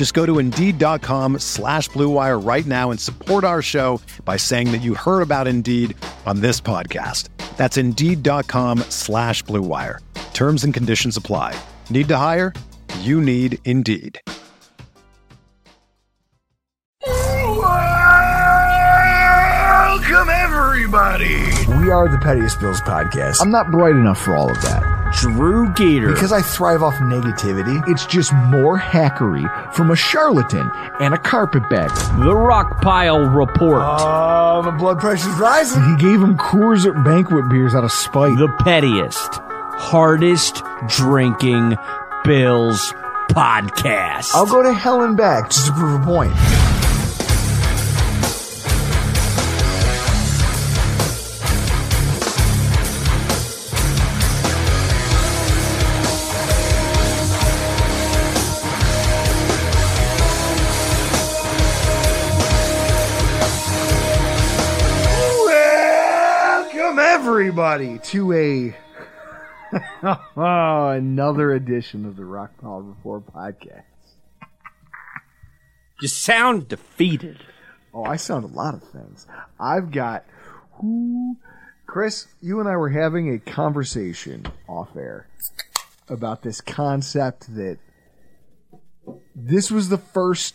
Just go to Indeed.com slash BlueWire right now and support our show by saying that you heard about Indeed on this podcast. That's Indeed.com slash BlueWire. Terms and conditions apply. Need to hire? You need Indeed. Welcome, everybody. We are the Pettiest Bills podcast. I'm not bright enough for all of that. Drew Gator. Because I thrive off negativity, it's just more hackery from a charlatan and a carpetbagger. the Rockpile Report. Oh, my blood pressure's rising. He gave him Coors at banquet beers out of spite. the pettiest, hardest drinking Bills podcast. I'll go to hell and back just to prove a point. Everybody to a oh, another edition of the Rock Pile Report podcast. you sound defeated. Oh, I sound a lot of things. I've got who Chris, you and I were having a conversation off air about this concept that this was the first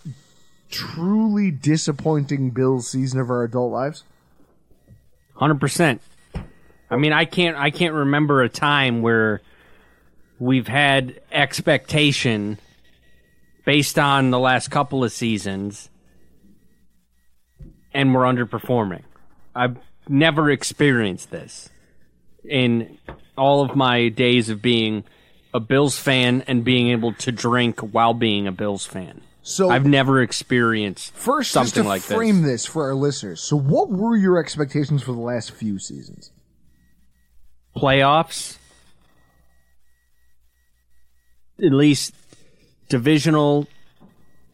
truly disappointing Bills season of our adult lives. Hundred percent. I mean, I can't. I can't remember a time where we've had expectation based on the last couple of seasons, and we're underperforming. I've never experienced this in all of my days of being a Bills fan and being able to drink while being a Bills fan. So I've never experienced first, something just to like frame this. this for our listeners. So, what were your expectations for the last few seasons? Playoffs, at least divisional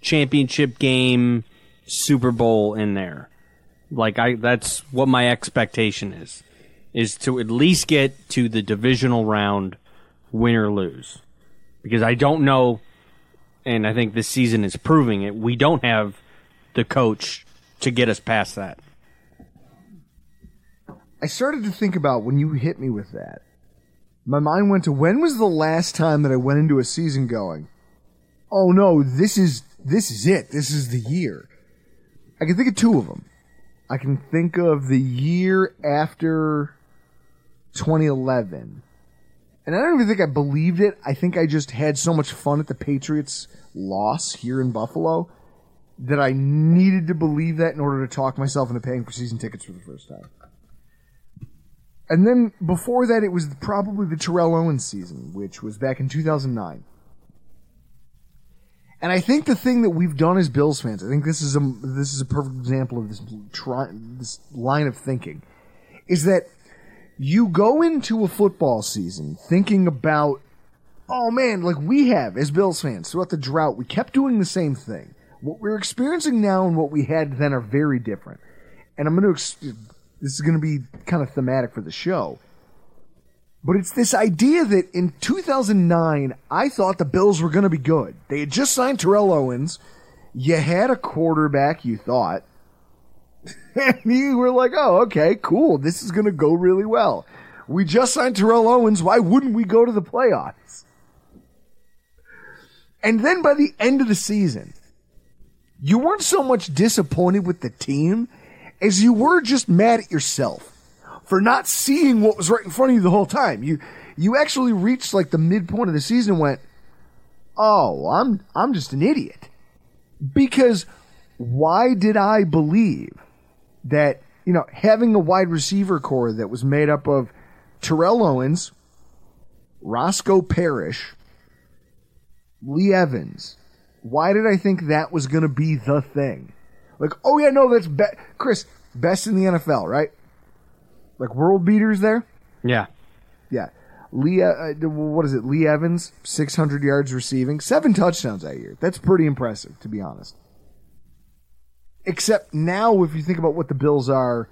championship game, Super Bowl in there. Like I that's what my expectation is is to at least get to the divisional round win or lose. Because I don't know and I think this season is proving it. We don't have the coach to get us past that. I started to think about when you hit me with that. My mind went to when was the last time that I went into a season going, "Oh no, this is this is it. This is the year." I can think of two of them. I can think of the year after 2011. And I don't even think I believed it. I think I just had so much fun at the Patriots loss here in Buffalo that I needed to believe that in order to talk myself into paying for season tickets for the first time. And then before that, it was probably the Terrell Owens season, which was back in 2009. And I think the thing that we've done as Bills fans, I think this is a this is a perfect example of this this line of thinking, is that you go into a football season thinking about, oh man, like we have as Bills fans throughout the drought, we kept doing the same thing. What we're experiencing now and what we had then are very different. And I'm going to ex- this is going to be kind of thematic for the show. But it's this idea that in 2009, I thought the Bills were going to be good. They had just signed Terrell Owens. You had a quarterback, you thought. and you were like, oh, okay, cool. This is going to go really well. We just signed Terrell Owens. Why wouldn't we go to the playoffs? And then by the end of the season, you weren't so much disappointed with the team as you were just mad at yourself for not seeing what was right in front of you the whole time. You you actually reached like the midpoint of the season and went, "Oh, I'm I'm just an idiot." Because why did I believe that, you know, having a wide receiver corps that was made up of Terrell Owens, Roscoe Parrish, Lee Evans, why did I think that was going to be the thing? Like, oh yeah, no, that's be- Chris, best in the NFL, right? Like world beaters there. Yeah. Yeah. Lee, uh, what is it? Lee Evans, 600 yards receiving, seven touchdowns that year. That's pretty impressive, to be honest. Except now, if you think about what the Bills are,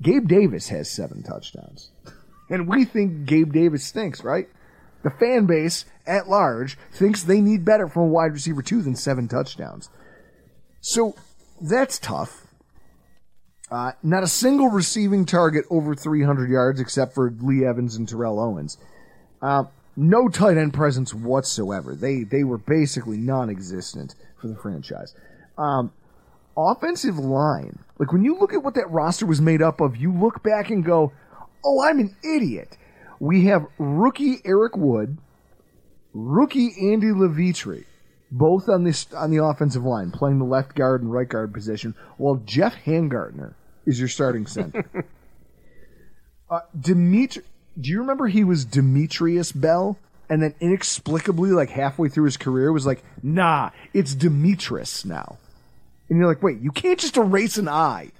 Gabe Davis has seven touchdowns. And we think Gabe Davis stinks, right? The fan base at large thinks they need better from a wide receiver two than seven touchdowns. So that's tough. Uh, not a single receiving target over 300 yards except for Lee Evans and Terrell Owens. Uh, no tight end presence whatsoever. They they were basically non-existent for the franchise. Um, offensive line, like when you look at what that roster was made up of, you look back and go, "Oh, I'm an idiot." We have rookie Eric Wood, rookie Andy Levitre, both on this on the offensive line, playing the left guard and right guard position, while Geoff Hangartner is your starting center. uh, Dimitri, do you remember he was Demetrius Bell? And then inexplicably, like halfway through his career, was like, nah, it's Demetress now. And you're like, wait, you can't just erase an I.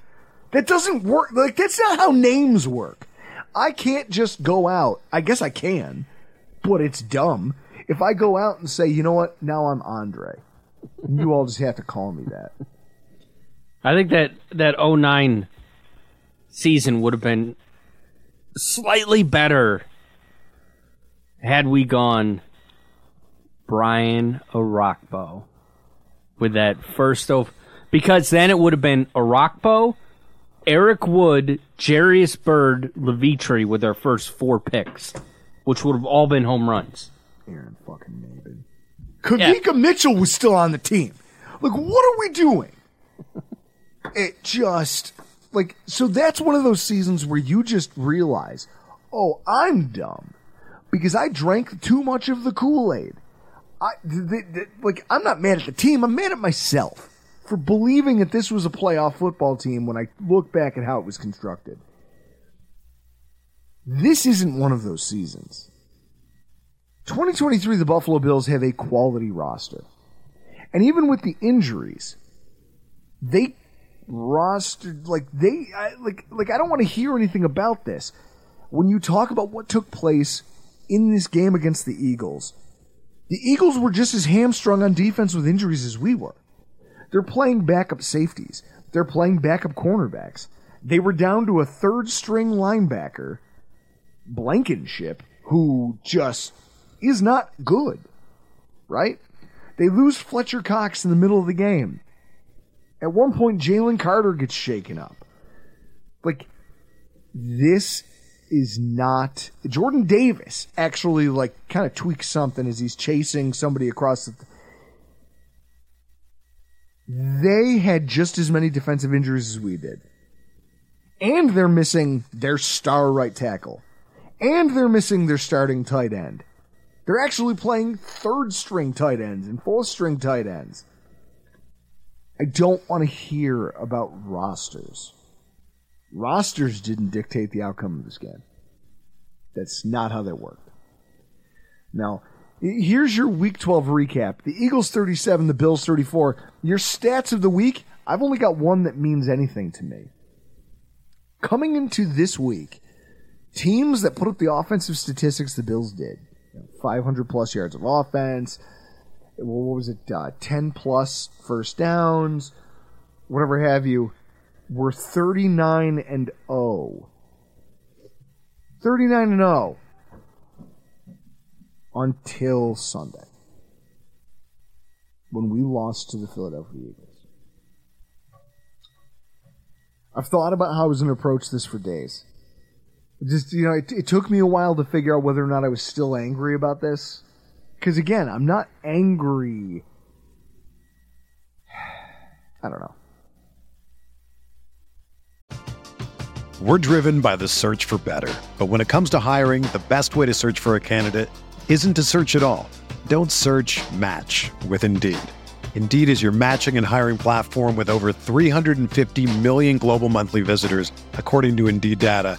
That doesn't work. Like, that's not how names work. I can't just go out. I guess I can, but it's dumb. If I go out and say, you know what, now I'm Andre, and you all just have to call me that. I think that that 09 season would have been slightly better had we gone Brian Orakpo with that first of because then it would have been Orakpo, Eric Wood, Jairus Byrd, Levitre with our first four picks, which would have all been home runs. Aaron fucking Maybin. Kawika Mitchell was still on the team. Like, what are we doing? it just like so that's one of those seasons where you just realize, oh, I'm dumb because I drank too much of the Kool Aid. I th- th- like I'm not mad at the team. I'm mad at myself for believing that this was a playoff football team when I look back at how it was constructed. This isn't one of those seasons. 2023, the Buffalo Bills have a quality roster. And even with the injuries, they rostered like they I, like like I don't want to hear anything about this. When you talk about what took place in this game against the Eagles, the Eagles were just as hamstrung on defense with injuries as we were. They're playing backup safeties. They're playing backup cornerbacks. They were down to a third string linebacker, Blankenship, who just is not good. Right? They lose Fletcher Cox in the middle of the game. At one point, Jalen Carter gets shaken up. Like, this is not. Jordan Davis actually, like, kind of tweaks something as he's chasing somebody across the. They had just as many defensive injuries as we did. And they're missing their star right tackle. And they're missing their starting tight end. They're actually playing third string tight ends and fourth string tight ends. I don't want to hear about rosters. Rosters didn't dictate the outcome of this game. That's not how that worked. Now, here's your week 12 recap. The Eagles 37, the Bills 34. Your stats of the week, I've only got one that means anything to me. Coming into this week, teams that put up the offensive statistics the Bills did 500 plus yards of offense, what was it, uh, 10 plus first downs, whatever have you, were 39 and 0. 39 and 0 until Sunday when we lost to the Philadelphia Eagles. I've thought about how I was going to approach this for days. Just, you know, it, it took me a while to figure out whether or not I was still angry about this. Because again, I'm not angry. I don't know. We're driven by the search for better. But when it comes to hiring, the best way to search for a candidate isn't to search at all. Don't search match with Indeed. Indeed is your matching and hiring platform with over 350 million global monthly visitors, according to Indeed data,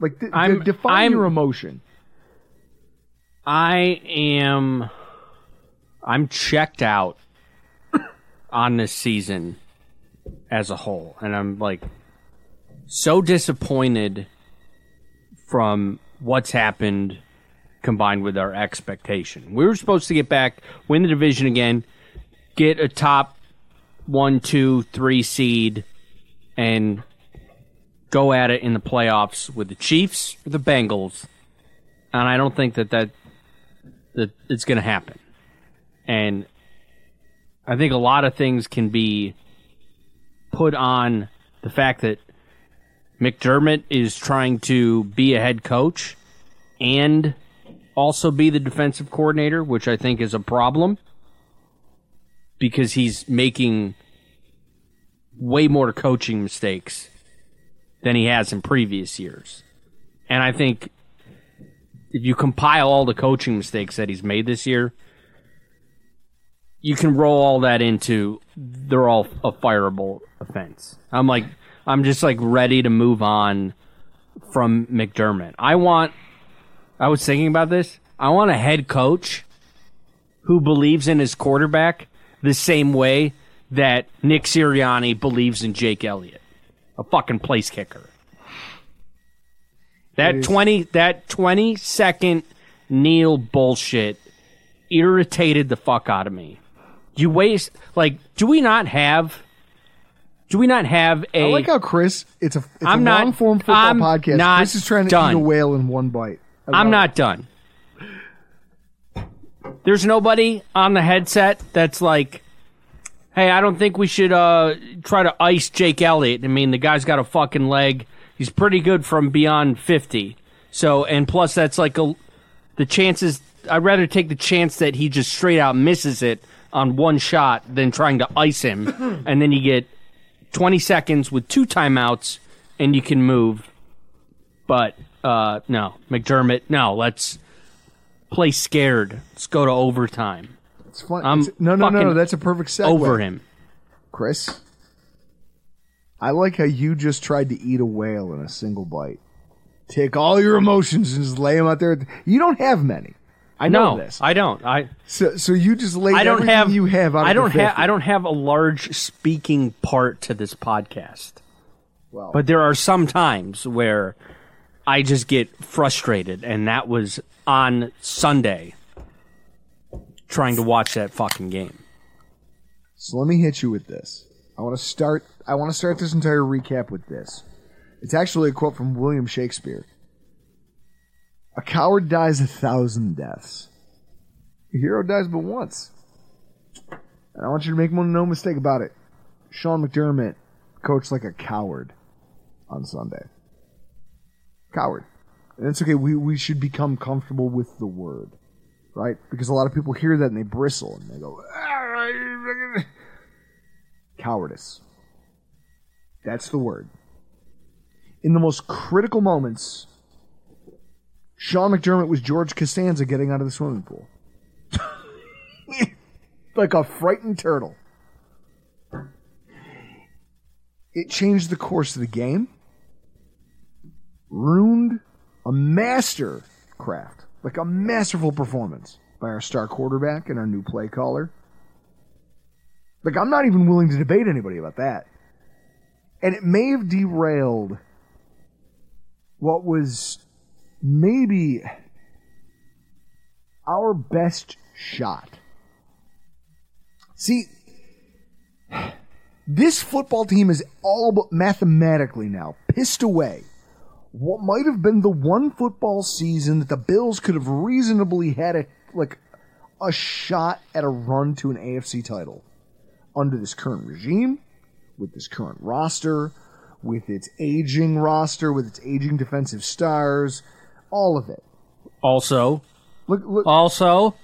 Like, th- I'm- define I'm- your emotion. I am. I'm checked out on this season as a whole, and I'm like so disappointed from what's happened combined with our expectation. We were supposed to get back, win the division again, get a top one, two, three seed, and go at it in the playoffs with the Chiefs or the Bengals. And I don't think that that that it's going to happen. And I think a lot of things can be put on the fact that McDermott is trying to be a head coach and also be the defensive coordinator, which I think is a problem because he's making way more coaching mistakes than he has in previous years. And I think if you compile all the coaching mistakes that he's made this year, you can roll all that into they're all a fireable offense. I'm like I'm just like ready to move on from McDermott. I want I was thinking about this. I want a head coach who believes in his quarterback the same way that Nick Sirianni believes in Jake Elliott. A fucking place kicker. That is- twenty that twenty second Neil bullshit irritated the fuck out of me. You waste like do we not have do we not have a I like how Chris. It's a it's I'm a not- long form football I'm podcast. not Chris is trying to done. eat a whale in one bite. I'm it. not done. There's nobody on the headset that's like, "Hey, I don't think we should uh, try to ice Jake Elliott." I mean, the guy's got a fucking leg. He's pretty good from beyond 50. So, and plus, that's like a the chances. I'd rather take the chance that he just straight out misses it on one shot than trying to ice him, and then you get 20 seconds with two timeouts, and you can move. But uh, no, McDermott. No, let's play scared. Let's go to overtime. It's fun. I'm It's- no, no, no, no. That's a perfect segue. Over him. Chris. I like how you just tried to eat a whale in a single bite. Take all your emotions and just lay them out there. You don't have many. I know No, this. I don't. I so, so you just lay. I don't have. you have out I don't have. I don't have a large speaking part to this podcast. Well, But there are some times where I just get frustrated, and that was on Sunday. Trying to watch that fucking game. So let me hit you with this. I want to start. I want to start this entire recap with this. It's actually a quote from William Shakespeare. A coward dies a thousand deaths. A hero dies but once. And I want you to make no mistake about it. Sean McDermott coached like a coward on Sunday. Coward. And it's okay. We, we should become comfortable with the word. Right? Because a lot of people hear that and they bristle and they go, "Ah, cowardice. That's the word. In the most critical moments, Sean McDermott was George Costanza getting out of the swimming pool. like a frightened turtle. It changed the course of the game, ruined a master craft, like a masterful performance by our star quarterback and our new play caller. Like, I'm not even willing to debate anybody about that. And it may have derailed what was maybe our best shot. See, this football team is all but mathematically now pissed away what might have been the one football season that the Bills could have reasonably had a like a shot at a run to an AFC title under this current regime, with this current roster, with its aging roster, with its aging defensive stars, all of it. Also, Look, look. also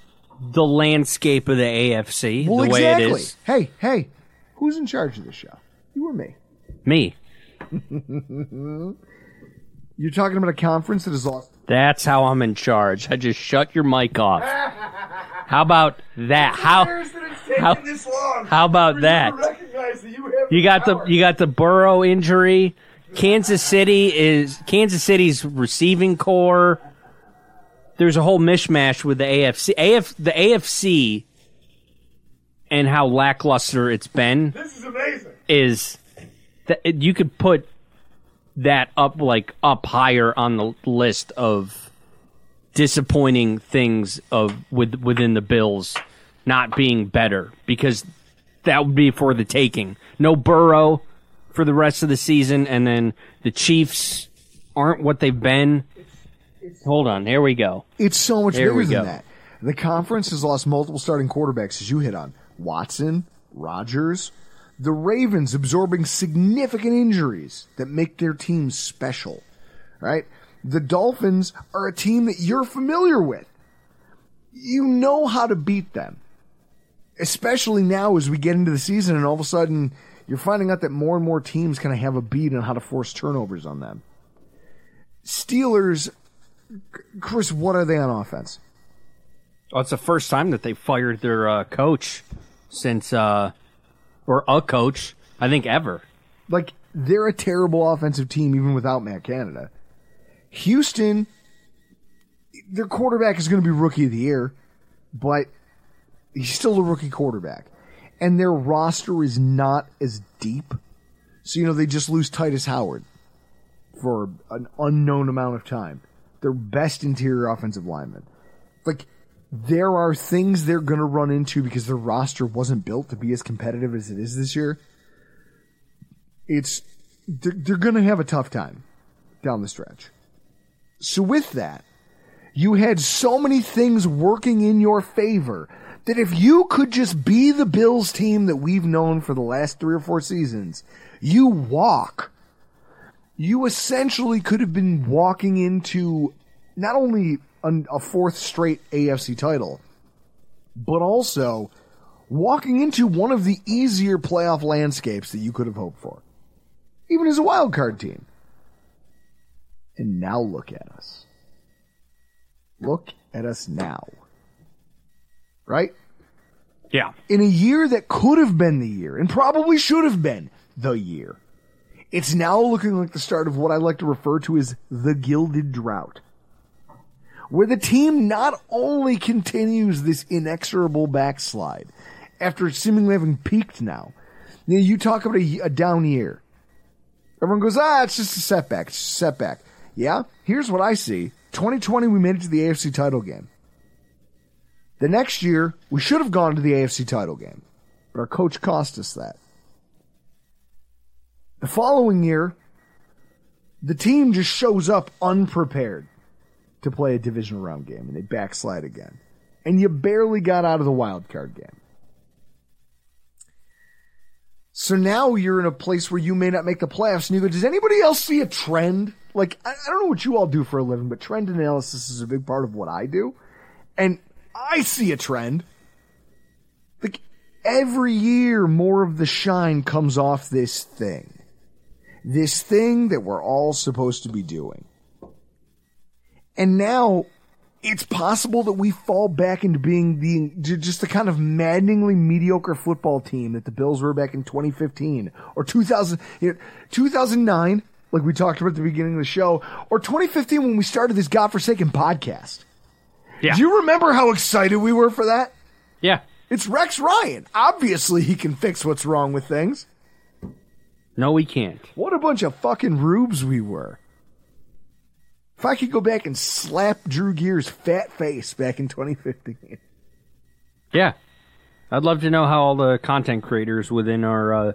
the landscape of the AFC, well, the way exactly. it is. Hey, hey, who's in charge of this show? You or me? Me. You're talking about a conference that has lost. That's how I'm in charge. I just shut your mic off. How about that? How how, how about that? You got the you got the Burrow injury. Kansas City is Kansas City's receiving corps. There's a whole mishmash with the AFC. AF the AFC and how lackluster it's been. This is amazing. Is that you could put that up like up higher on the list of disappointing things of with within the Bills not being better because that would be for the taking. No Burrow for the rest of the season, and then the Chiefs aren't what they've been. Hold on, here we go. It's so much There bigger than that. The conference has lost multiple starting quarterbacks, as you hit on. Watson, Rodgers, the Ravens absorbing significant injuries that make their team special. Right? The Dolphins are a team that you're familiar with. You know how to beat them. Especially now as we get into the season and all of a sudden you're finding out that more and more teams kind of have a beat on how to force turnovers on them. Steelers, Chris, what are they on offense? Oh, it's the first time that they fired their uh, coach since, uh, or a coach, I think ever. Like they're a terrible offensive team even without Matt Canada. Houston, their quarterback is going to be rookie of the year, but he's still a rookie quarterback, and their roster is not as deep. So you know they just lose Tytus Howard for an unknown amount of time. Their best interior offensive lineman, like. There are things they're going to run into because their roster wasn't built to be as competitive as it is this year it's they're, they're going to have a tough time down the stretch. So with that, you had so many things working in your favor that if you could just be the Bills team that we've known for the last three or four seasons, you walk. You essentially could have been walking into not only an, a fourth straight AFC title, but also walking into one of the easier playoff landscapes that you could have hoped for, even as a wild card team. And now look at us. Look at us now. Right? Yeah. In a year that could have been the year, and probably should have been the year, it's now looking like the start of what I like to refer to as the gilded drought. Where the team not only continues this inexorable backslide after seemingly having peaked now. You, know, you talk about a, a down year. Everyone goes, ah, it's just a setback. It's a setback. Yeah, here's what I see. 2020, we made it to the AFC title game. The next year, we should have gone to the AFC title game, but our coach cost us that. The following year, the team just shows up unprepared to play a divisional round game, and they backslide again. And you barely got out of the wild card game. So now you're in a place where you may not make the playoffs, and you go, does anybody else see a trend? Like, I, I don't know what you all do for a living, but trend analysis is a big part of what I do. And I see a trend. Like, every year more of the shine comes off this thing. This thing that we're all supposed to be doing. And now it's possible that we fall back into being the just the kind of maddeningly mediocre football team that the Bills were back in 2015 or 2000, you know, 2009. Like like we talked about at the beginning of the show, or 2015 when we started this godforsaken podcast. Yeah. Do you remember how excited we were for that? Yeah. It's Rex Ryan. Obviously, he can fix what's wrong with things. No, we can't. What a bunch of fucking rubes we were. If I could go back and slap Drew Gear's fat face back in 2015. Yeah. I'd love to know how all the content creators within our uh,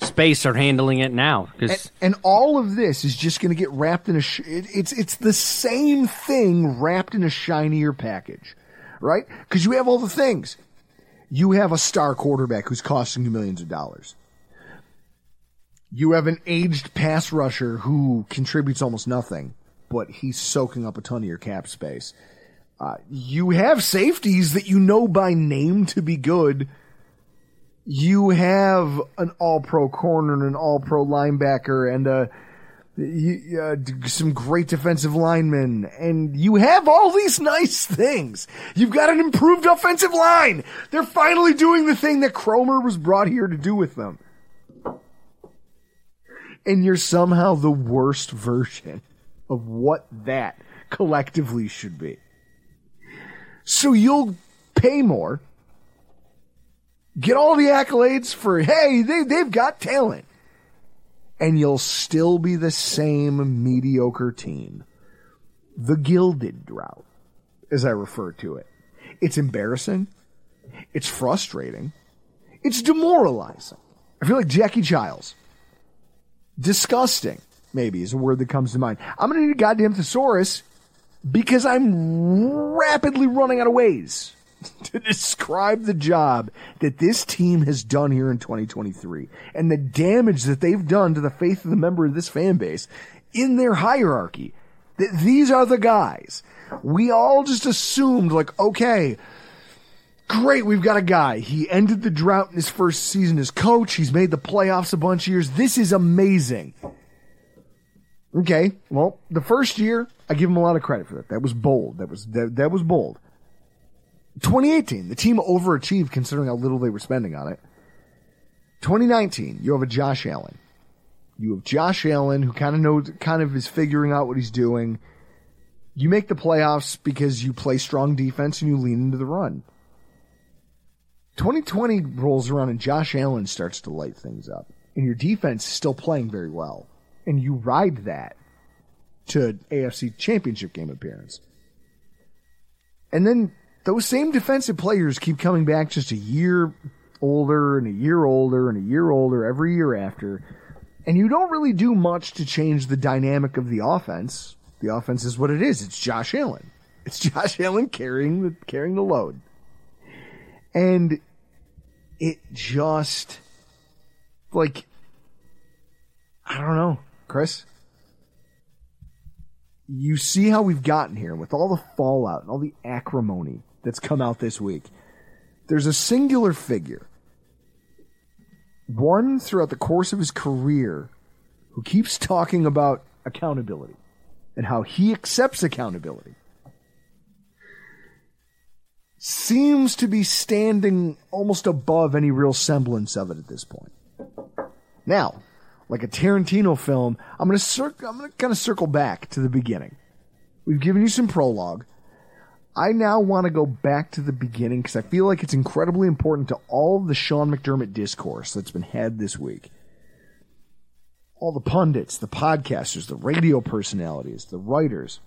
space are handling it now. Because And, and all of this is just going to get wrapped in a. Sh- it, it's it's the same thing wrapped in a shinier package, right? Because you have all the things. You have a star quarterback who's costing you millions of dollars. You have an aged pass rusher who contributes almost nothing, but he's soaking up a ton of your cap space. Uh, you have safeties that you know by name to be good. You have an all pro corner and an all pro linebacker and uh, you, uh, some great defensive linemen. And you have all these nice things. You've got an improved offensive line. They're finally doing the thing that Kromer was brought here to do with them. And you're somehow the worst version of what that collectively should be. So you'll pay more, get all the accolades for, hey, they, they've got talent, and you'll still be the same mediocre team. The gilded drought, as I refer to it. It's embarrassing. It's frustrating. It's demoralizing. I feel like Jackie Chiles. Disgusting, maybe, is a word that comes to mind. I'm gonna need a goddamn thesaurus because I'm rapidly running out of ways to describe the job that this team has done here in 2023 and the damage that they've done to the faith of the member of this fan base in their hierarchy. That these are the guys. We all just assumed like, okay, great, we've got a guy. He ended the drought in his first season as coach. He's made the playoffs a bunch of years. This is amazing. Okay, well, the first year, I give him a lot of credit for that. That was bold. That was that, that was bold. 2018, the team overachieved considering how little they were spending on it. 2019, you have a Josh Allen. You have Josh Allen who kind of knows, kind of is figuring out what he's doing. You make the playoffs because you play strong defense and you lean into the run. 2020 rolls around and Josh Allen starts to light things up, and your defense is still playing very well, and you ride that to AFC Championship game appearance. And then those same defensive players keep coming back just a year older and a year older and a year older every year after. And you don't really do much to change the dynamic of the offense. The offense is what it is. It's Josh Allen. It's Josh Allen carrying the carrying the load. And it just like I don't know, Chris you see how we've gotten here with all the fallout and all the acrimony that's come out this week. There's a singular figure, one throughout the course of his career, who keeps talking about accountability and how he accepts accountability. Seems to be standing almost above any real semblance of it at this point. Now, like a Tarantino film, I'm gonna cir- I'm gonna kind of circle back to the beginning. We've given you some prologue. I now want to go back to the beginning because I feel like it's incredibly important to all of the Sean McDermott discourse that's been had this week. All the pundits, the podcasters, the radio personalities, the writers.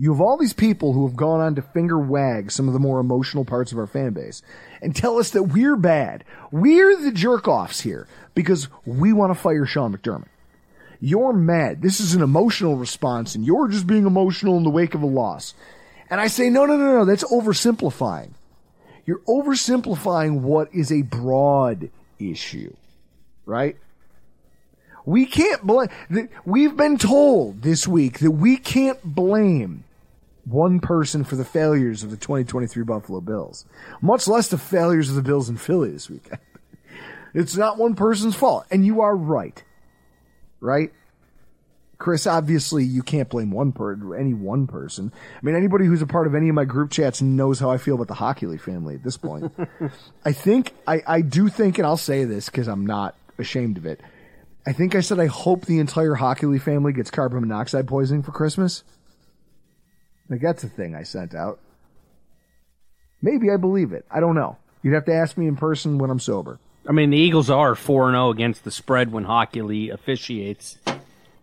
You have all these people who have gone on to finger wag some of the more emotional parts of our fan base and tell us that we're bad. We're the jerk offs here because we want to fire Sean McDermott. You're mad. This is an emotional response and you're just being emotional in the wake of a loss. And I say, no, no, no, no, that's oversimplifying. You're oversimplifying what is a broad issue, right? We can't blame, we've been told this week that we can't blame one person for the failures of the 2023 Buffalo Bills, much less the failures of the Bills in Philly this weekend. It's not one person's fault. And you are right. Right? Chris, obviously you can't blame one per any one person. I mean, anybody who's a part of any of my group chats knows how I feel about the Hochuli family at this point. I think, I, I do think, and I'll say this because I'm not ashamed of it. I think I said I hope the entire Hochuli family gets carbon monoxide poisoning for Christmas. Like that's a thing I sent out. Maybe I believe it. I don't know. You'd have to ask me in person when I'm sober. I mean, the Eagles are 4 0 against the spread when Hochuli officiates.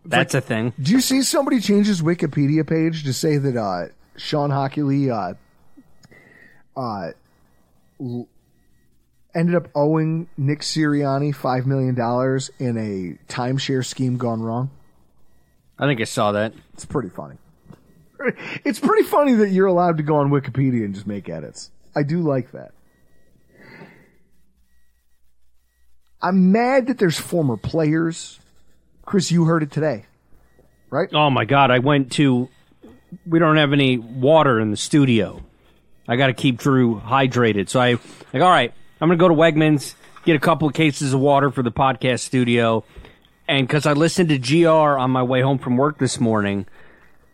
That's a thing. Do you see somebody change his Wikipedia page to say that uh, Shawn Hochuli uh, uh, l- ended up owing Nick Sirianni $5 million in a timeshare scheme gone wrong? I think I saw that. It's pretty funny. It's pretty funny that you're allowed to go on Wikipedia and just make edits. I do like that. I'm mad that there's former players. Chris, you heard it today, right? Oh my God, I went to. We don't have any water in the studio. I got to keep Drew hydrated. So I, like, all right, I'm to go to Wegmans, get a couple of cases of water for the podcast studio. And because I listened to GR on my way home from work this morning,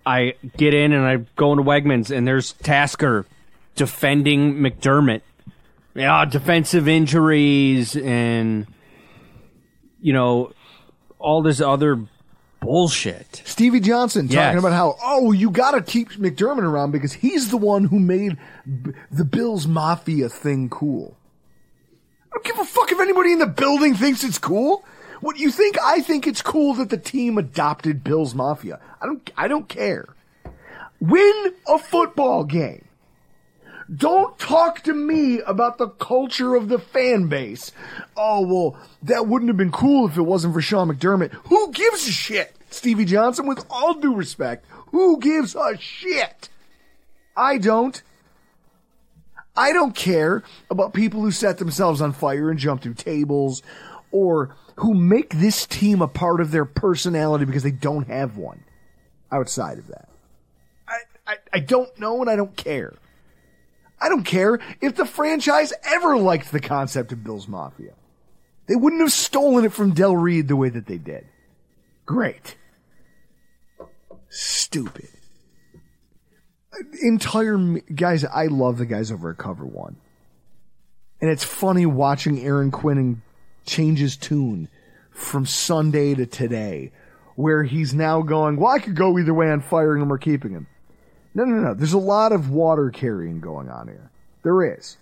I get in and I go into Wegmans, and there's Tasker defending McDermott. Yeah, defensive injuries and, you know, all this other bullshit. Stevie Johnson talking Yes. about how, oh, you got to keep McDermott around because he's the one who made B- the Bills Mafia thing cool. I don't give a fuck if anybody in the building thinks it's cool. What you think? I think it's cool that the team adopted Bills Mafia. I don't. I don't care. Win a football game. Don't talk to me about the culture of the fan base. Oh, well, that wouldn't have been cool if it wasn't for Sean McDermott. Who gives a shit? Stevie Johnson, with all due respect, who gives a shit? I don't. I don't care about people who set themselves on fire and jump through tables or who make this team a part of their personality because they don't have one outside of that. I, I, I don't know and I don't care. I don't care if the franchise ever liked the concept of Bill's Mafia. They wouldn't have stolen it from Del Reid the way that they did. Great. Stupid. Entire guys, I love the guys over at Cover One, and it's funny watching Aaron Quinn change his tune from Sunday to today, where he's now going, "Well, I could go either way on firing him or keeping him." No, no, no. There's a lot of water carrying going on here. There is.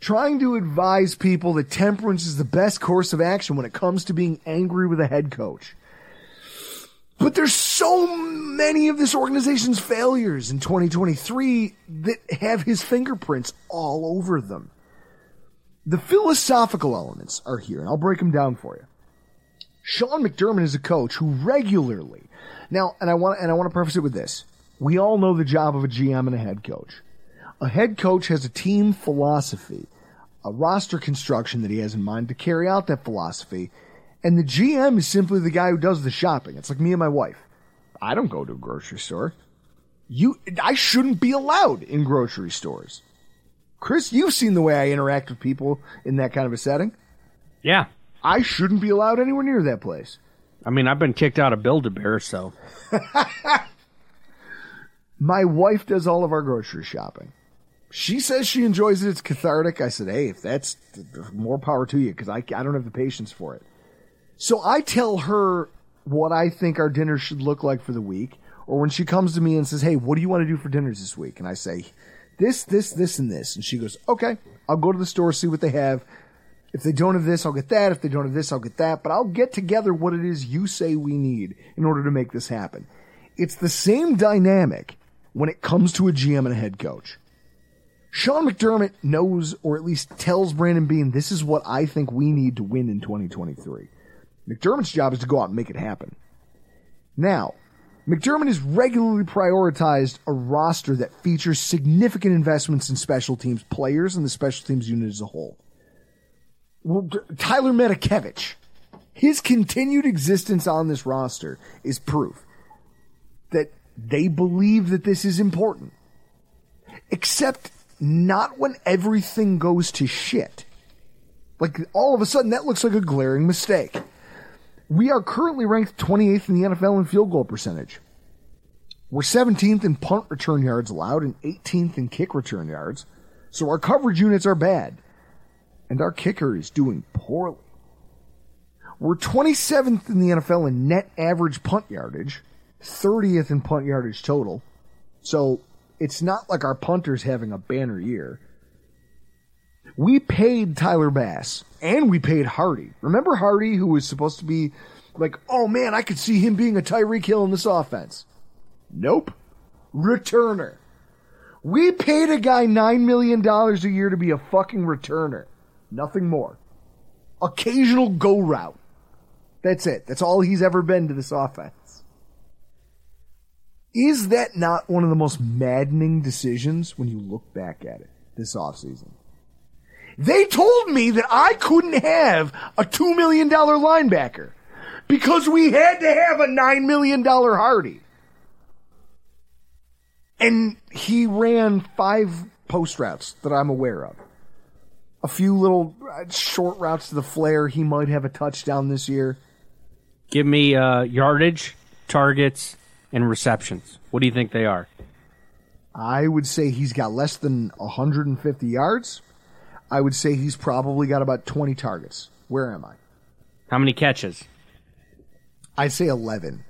Trying to advise people that temperance is the best course of action when it comes to being angry with a head coach. But there's so many of this organization's failures in 2023 that have his fingerprints all over them. The philosophical elements are here, and I'll break them down for you. Sean McDermott is a coach who regularly, now, and I want, and I want to preface it with this. We all know the job of a GM and a head coach. A head coach has a team philosophy, a roster construction that he has in mind to carry out that philosophy, and the GM is simply the guy who does the shopping. It's like me and my wife. I don't go to a grocery store. You, I shouldn't be allowed in grocery stores. Chris, you've seen the way I interact with people in that kind of a setting. Yeah. I shouldn't be allowed anywhere near that place. I mean, I've been kicked out of Build a Bear, so. My wife does all of our grocery shopping. She says she enjoys it. It's cathartic. I said, hey, if that's more power to you, because I, I don't have the patience for it. So I tell her what I think our dinner should look like for the week. Or when she comes to me and says, hey, what do you want to do for dinners this week? And I say, this, this, this, and this. And she goes, okay, I'll go to the store, see what they have. If they don't have this, I'll get that. If they don't have this, I'll get that. But I'll get together what it is you say we need in order to make this happen. It's the same dynamic when it comes to a GM and a head coach. Sean McDermott knows, or at least tells Brandon Beane, this is what I think we need to win in 2023. McDermott's job is to go out and make it happen. Now, McDermott has regularly prioritized a roster that features significant investments in special teams players and the special teams unit as a whole. Tyler Matakevich, his continued existence on this roster is proof that they believe that this is important. Except not when everything goes to shit. Like all of a sudden that looks like a glaring mistake. We are currently ranked 28th in the NFL in field goal percentage. We're 17th in punt return yards allowed and 18th in kick return yards. So our coverage units are bad. And our kicker is doing poorly. We're 27th in the NFL in net average punt yardage, 30th in punt yardage total. So it's not like our punter's having a banner year. We paid Tyler Bass and we paid Harty. Remember Harty, who was supposed to be like, oh man, I could see him being a Tyreek Hill in this offense. Nope. Returner. We paid a guy $9 million a year to be a fucking returner. Nothing more. Occasional go route. That's it. That's all he's ever been to this offense. Is that not one of the most maddening decisions when you look back at it this offseason? They told me that I couldn't have a $2 million linebacker because we had to have a $9 million Harty. And he ran five post routes that I'm aware of. A few little uh, short routes to the flare. He might have a touchdown this year. Give me uh, yardage, targets, and receptions. What do you think they are? I would say he's got less than 150 yards. I would say he's probably got about 20 targets. Where am I? How many catches? I'd say 11.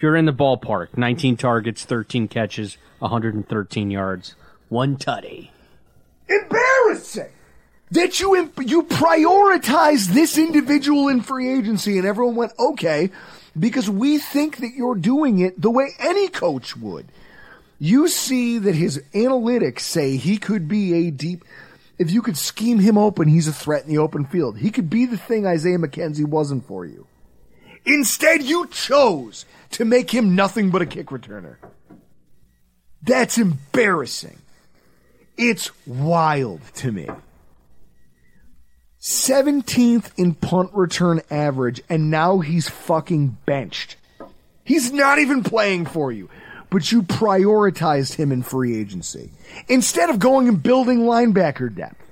You're in the ballpark. 19 targets, 13 catches, 113 yards, one tutty. Embarrassing that you imp- you prioritize this individual in free agency, and everyone went okay because we think that you're doing it the way any coach would. You see that his analytics say he could be a deep. If you could scheme him open, he's a threat in the open field. He could be the thing Isaiah McKenzie wasn't for you. Instead, you chose to make him nothing but a kick returner. That's embarrassing. It's wild to me. 17th in punt return average, and now he's fucking benched. He's not even playing for you, but you prioritized him in free agency instead of going and building linebacker depth.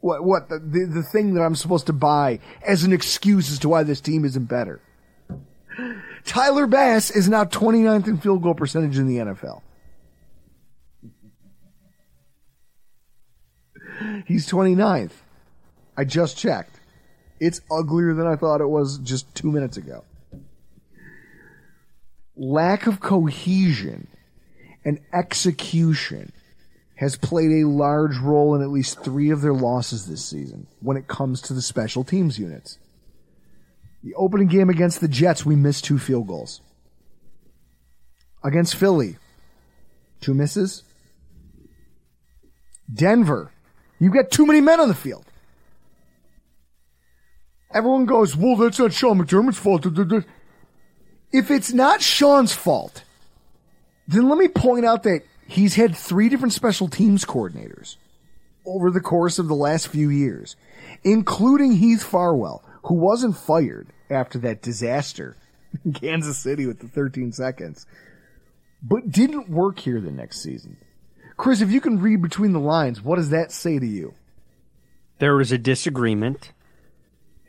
What, what, the, the, the thing that I'm supposed to buy as an excuse as to why this team isn't better. Tyler Bass is now 29th in field goal percentage in the NFL. He's 29th. I just checked. It's uglier than I thought it was just two minutes ago. Lack of cohesion and execution has played a large role in at least three of their losses this season when it comes to the special teams units. The opening game against the Jets, we missed two field goals. Against Philly, two misses. Denver, you got too many men on the field. Everyone goes, well, that's not Sean McDermott's fault. If it's not Sean's fault, then let me point out that he's had three different special teams coordinators over the course of the last few years, including Heath Farwell, who wasn't fired after that disaster in Kansas City with the 13 seconds, but didn't work here the next season. Chris, if you can read between the lines, what does that say to you? There was a disagreement.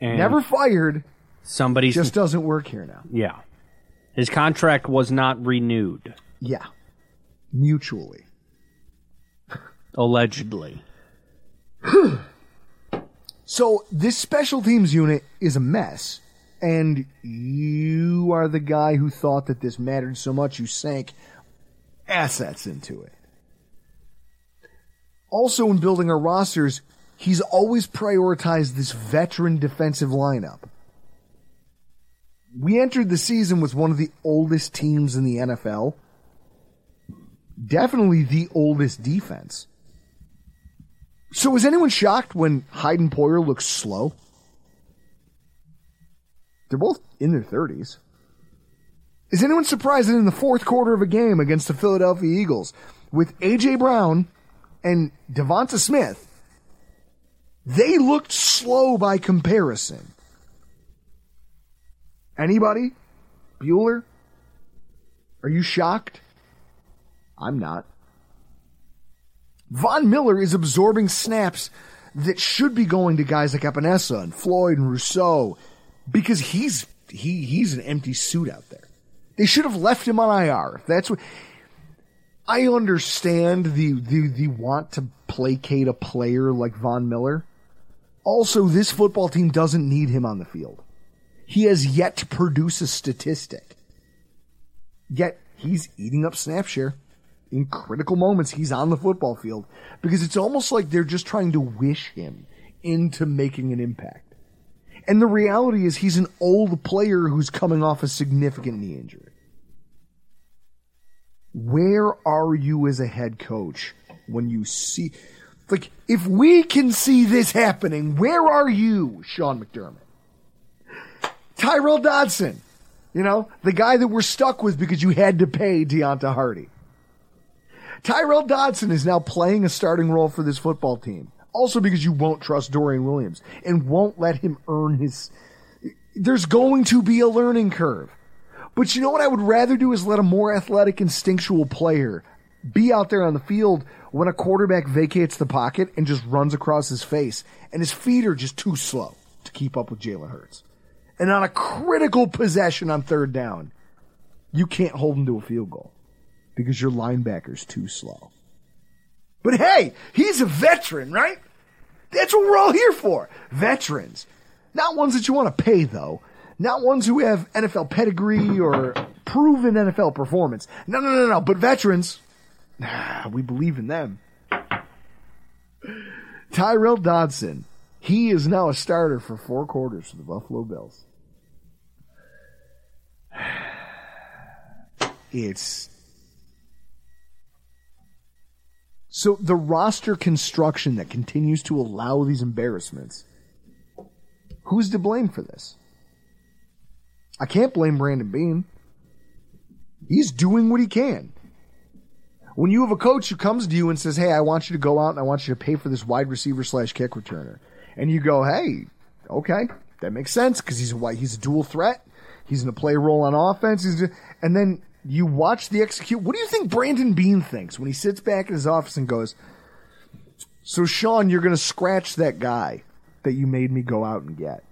And Never fired, somebody just doesn't work here now. yeah. His contract was not renewed, Yeah. Mutually. allegedly. So this special teams unit is a mess, and you are the guy who thought that this mattered so much you sank assets into it. Also, in building our rosters, he's always prioritized this veteran defensive lineup. We entered the season with one of the oldest teams in the NFL. Definitely the oldest defense. So was anyone shocked when Hyde and Poyer looks slow? They're both in their 30s. Is anyone surprised that in the fourth quarter of a game against the Philadelphia Eagles, with A.J. Brown and DeVonta Smith, they looked slow by comparison? Anybody? Bueller? Are you shocked? I'm not. Von Miller is absorbing snaps that should be going to guys like Epenesa and Floyd and Rousseau because he's he he's an empty suit out there. They should have left him on IR. That's what I understand the, the the want to placate a player like Von Miller. Also, this football team doesn't need him on the field. He has yet to produce a statistic. Yet he's eating up snap share. In critical moments, he's on the football field because it's almost like they're just trying to wish him into making an impact. And the reality is he's an old player who's coming off a significant knee injury. Where are you as a head coach when you see, like, if we can see this happening, where are you, Sean McDermott? Tyrel Dodson, you know, the guy that we're stuck with because you had to pay Deonte Harty. Tyrel Dodson is now playing a starting role for this football team. Also because you won't trust Dorian Williams and won't let him earn his. There's going to be a learning curve. But you know what I would rather do is let a more athletic, instinctual player be out there on the field when a quarterback vacates the pocket and just runs across his face and his feet are just too slow to keep up with Jalen Hurts. And on a critical possession on third down, you can't hold him to a field goal because your linebacker's too slow. But hey, he's a veteran, right? That's what we're all here for. Veterans. Not ones that you want to pay, though. Not ones who have NFL pedigree or proven NFL performance. No, no, no, no. But veterans, we believe in them. Tyrel Dodson. He is now a starter for four quarters for the Buffalo Bills. It's So the roster construction that continues to allow these embarrassments, who's to blame for this? I can't blame Brandon Beane. He's doing what he can. When you have a coach who comes to you and says, Hey, I want you to go out and I want you to pay for this wide receiver slash kick returner. And you go, Hey, okay, that makes sense because he's a white, he's a dual threat. He's going to play a role on offense. He's, and then you watch the execute. What do you think Brandon Beane thinks when he sits back in his office and goes, So, Sean, you're going to scratch that guy that you made me go out and get?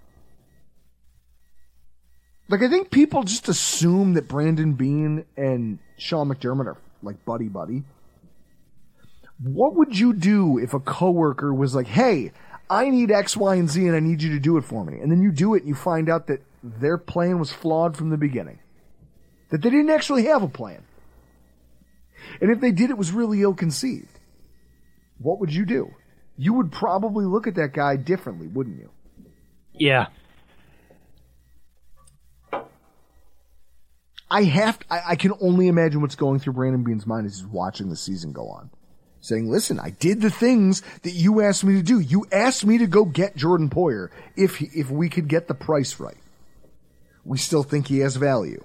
Like, I think people just assume that Brandon Beane and Sean McDermott are like buddy buddy. What would you do if a coworker was like, Hey, I need X, Y, and Z and I need you to do it for me? And then you do it and you find out that their plan was flawed from the beginning that they didn't actually have a plan. And if they did, it was really ill conceived. What would you do? You would probably look at that guy differently, wouldn't you? Yeah. I have to, I, I can only imagine what's going through Brandon Beane's mind as he's watching the season go on. Saying, listen, I did the things that you asked me to do. You asked me to go get Jordan Poyer if, he, if we could get the price right. We still think he has value.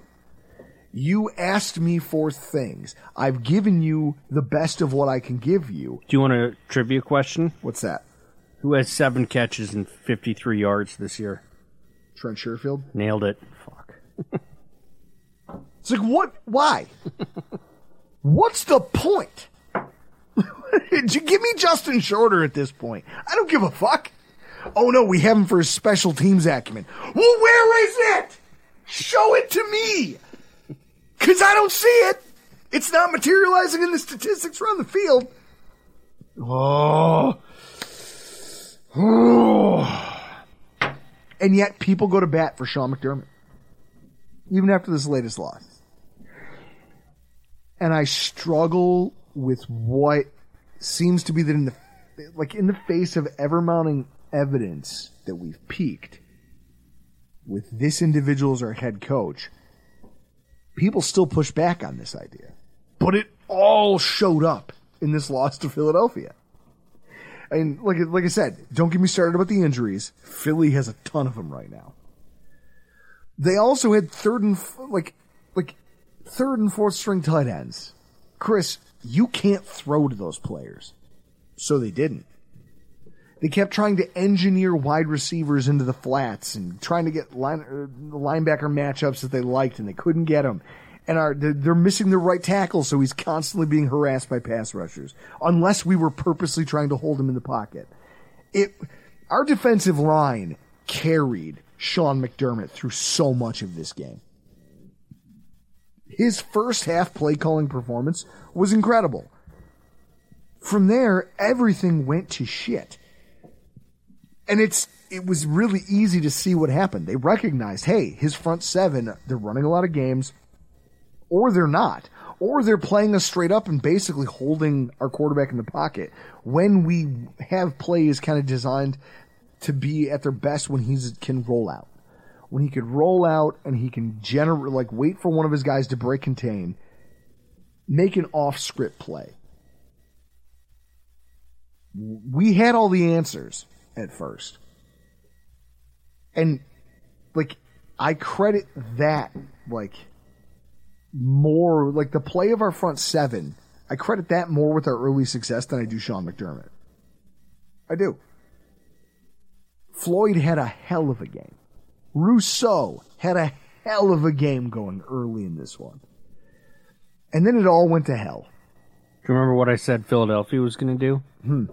You asked me for things. I've given you the best of what I can give you. Do you want a trivia question? What's that? Who has seven catches and 53 yards this year? Trent Sherfield? Nailed it. Fuck. it's like, what? Why? What's the point? give me Justin Shorter at this point. I don't give a fuck. Oh no, we have him for his special teams acumen. Well, where is it? Show it to me. Because I don't see it. It's not materializing in the statistics around the field. Oh. oh. And yet people go to bat for Sean McDermott. Even after this latest loss. And I struggle with what seems to be that in the like in the face of ever mounting evidence that we've peaked with this individual as our head coach, people still push back on this idea. But it all showed up in this loss to Philadelphia. And like like I said, don't get me started about the injuries. Philly has a ton of them right now. They also had third and like like third and fourth string tight ends. Chris, you can't throw to those players. So they didn't. They kept trying to engineer wide receivers into the flats and trying to get line, uh, linebacker matchups that they liked, and they couldn't get them. And are they're missing the right tackle, so he's constantly being harassed by pass rushers. Unless we were purposely trying to hold him in the pocket, it our defensive line carried Sean McDermott through so much of this game. His first half play calling performance was incredible. From there, everything went to shit And it's it was really easy to see what happened. They recognized, hey, his front seven, they're running a lot of games, or they're not. Or they're playing us straight up and basically holding our quarterback in the pocket when we have plays kind of designed to be at their best when he can roll out. When he could roll out and he can generate, like wait for one of his guys to break contain, make an off script play. We had all the answers at first. And like I credit that like more like the play of our front seven. I credit that more with our early success than I do Sean McDermott. I do. Floyd had a hell of a game. Rousseau had a hell of a game going early in this one. And then it all went to hell. Do you remember what I said Philadelphia was going to do? Hmm.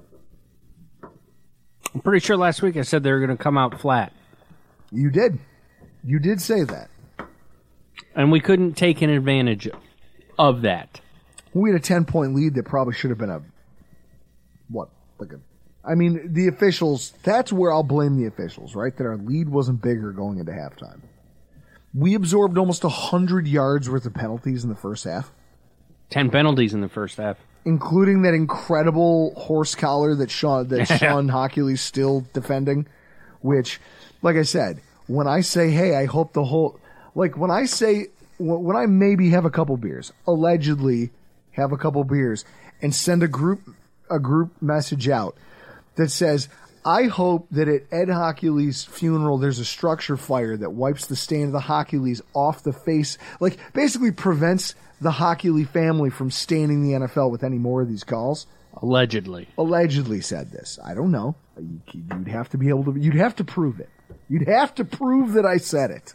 I'm pretty sure last week I said they were going to come out flat. You did. You did say that. And we couldn't take an advantage of that. We had a 10 point lead that probably should have been a. What? Like a. I mean, the officials, that's where I'll blame the officials, right? That our lead wasn't bigger going into halftime. We absorbed almost 100 yards worth of penalties in the first half. 10 penalties in the first half. Including that incredible horse collar that Sean, that Shawn Hochuli's still defending, which, like I said, when I say, hey, I hope the whole, like when I say, when I maybe have a couple beers, allegedly have a couple beers, and send a group, a group message out that says, I hope that at Ed Hochuli's funeral, there's a structure fire that wipes the stain of the Hochulis off the face, like basically prevents the Hochuli family from staining the NFL with any more of these calls. Allegedly. Allegedly said this. I don't know. You'd have to be able to, you'd have to prove it. You'd have to prove that I said it.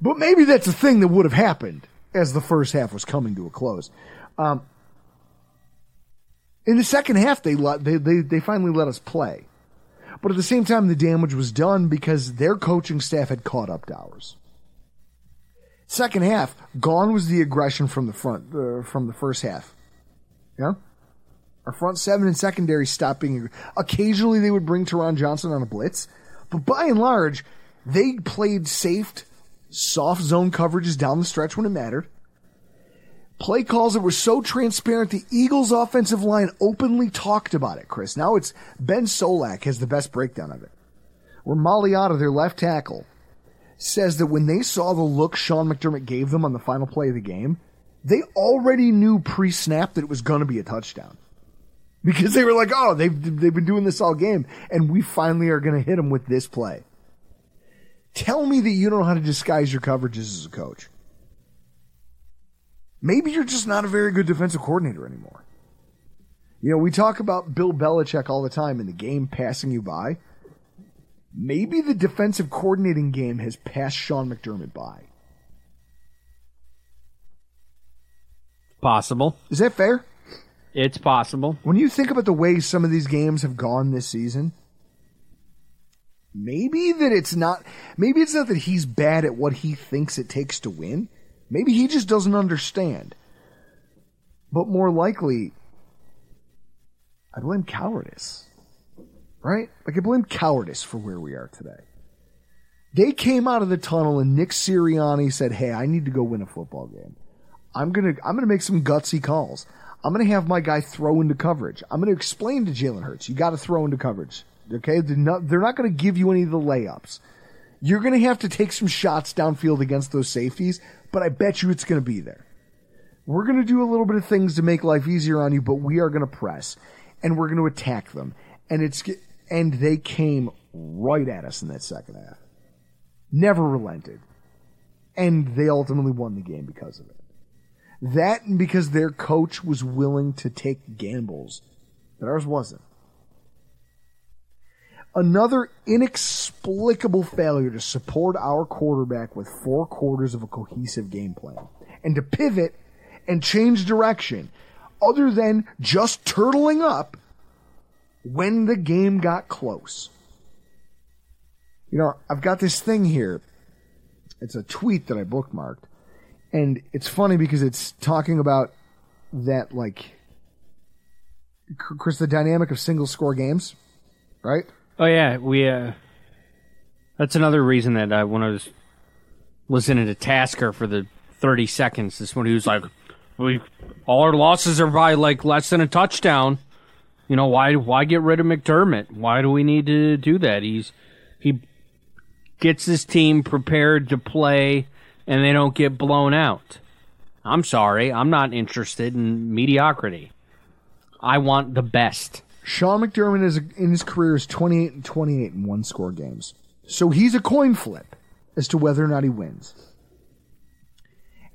But maybe that's a thing that would have happened as the first half was coming to a close. Um, in the second half, they, let, they, they, they finally let us play. But at the same time, the damage was done because their coaching staff had caught up to ours. Second half, gone was the aggression from the front, uh, from the first half. Yeah? Our front seven and secondary stopped being. Occasionally, they would bring Taron Johnson on a blitz, but by and large, they played safe, soft zone coverages down the stretch when it mattered. Play calls that were so transparent, the Eagles' offensive line openly talked about it, Chris. Now it's Ben Solak has the best breakdown of it. Where Mailata, their left tackle, says that when they saw the look Sean McDermott gave them on the final play of the game, they already knew pre-snap that it was going to be a touchdown. Because they were like, oh, they've, they've been doing this all game, and we finally are going to hit them with this play. Tell me that you don't know how to disguise your coverages as a coach. Maybe you're just not a very good defensive coordinator anymore. You know, we talk about Bill Belichick all the time in the game passing you by. Maybe the defensive coordinating game has passed Sean McDermott by. Possible. Is that fair? It's possible. When you think about the way some of these games have gone this season, maybe that it's not maybe it's not that he's bad at what he thinks it takes to win. Maybe he just doesn't understand. But more likely, I blame cowardice. Right? Like I blame cowardice for where we are today. They came out of the tunnel and Nick Sirianni said, Hey, I need to go win a football game. I'm gonna I'm gonna make some gutsy calls. I'm gonna have my guy throw into coverage. I'm gonna explain to Jalen Hurts, you gotta throw into coverage. Okay? They're not, they're not gonna give you any of the layups. You're gonna have to take some shots downfield against those safeties, but I bet you it's gonna be there. We're gonna do a little bit of things to make life easier on you, but we are gonna press. And we're gonna attack them. And it's and they came right at us in that second half. Never relented. And they ultimately won the game because of it. That and because their coach was willing to take gambles that ours wasn't. Another inexplicable failure to support our quarterback with four quarters of a cohesive game plan and to pivot and change direction other than just turtling up when the game got close. You know, I've got this thing here. It's a tweet that I bookmarked. And it's funny because it's talking about that, like, Chris, the dynamic of single score games, right? Oh yeah, we. Uh, that's another reason that I when I was listening to Tasker for the thirty seconds, this when he was like, "We all our losses are by like less than a touchdown." You know why? Why get rid of McDermott? Why do we need to do that? He's he gets his team prepared to play, and they don't get blown out. I'm sorry, I'm not interested in mediocrity. I want the best. Sean McDermott is in his career is 28 and 28 in one score games. So he's a coin flip as to whether or not he wins.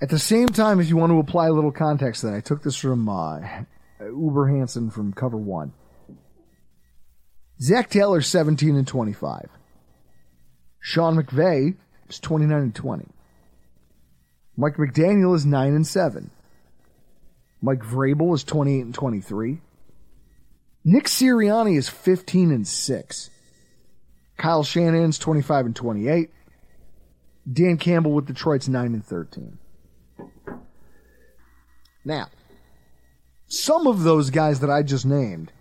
At the same time, if you want to apply a little context to that, I took this from uh, Uber Hansen from Cover One. Zac Taylor 17 and 25. Sean McVay is 29 and 20. Mike McDaniel is 9 and 7. Mike Vrabel is 28 and 23. Nick Sirianni is 15 and 6. Kyle Shanahan's 25 and 28. Dan Campbell with Detroit's 9 and 13. Now, some of those guys that I just named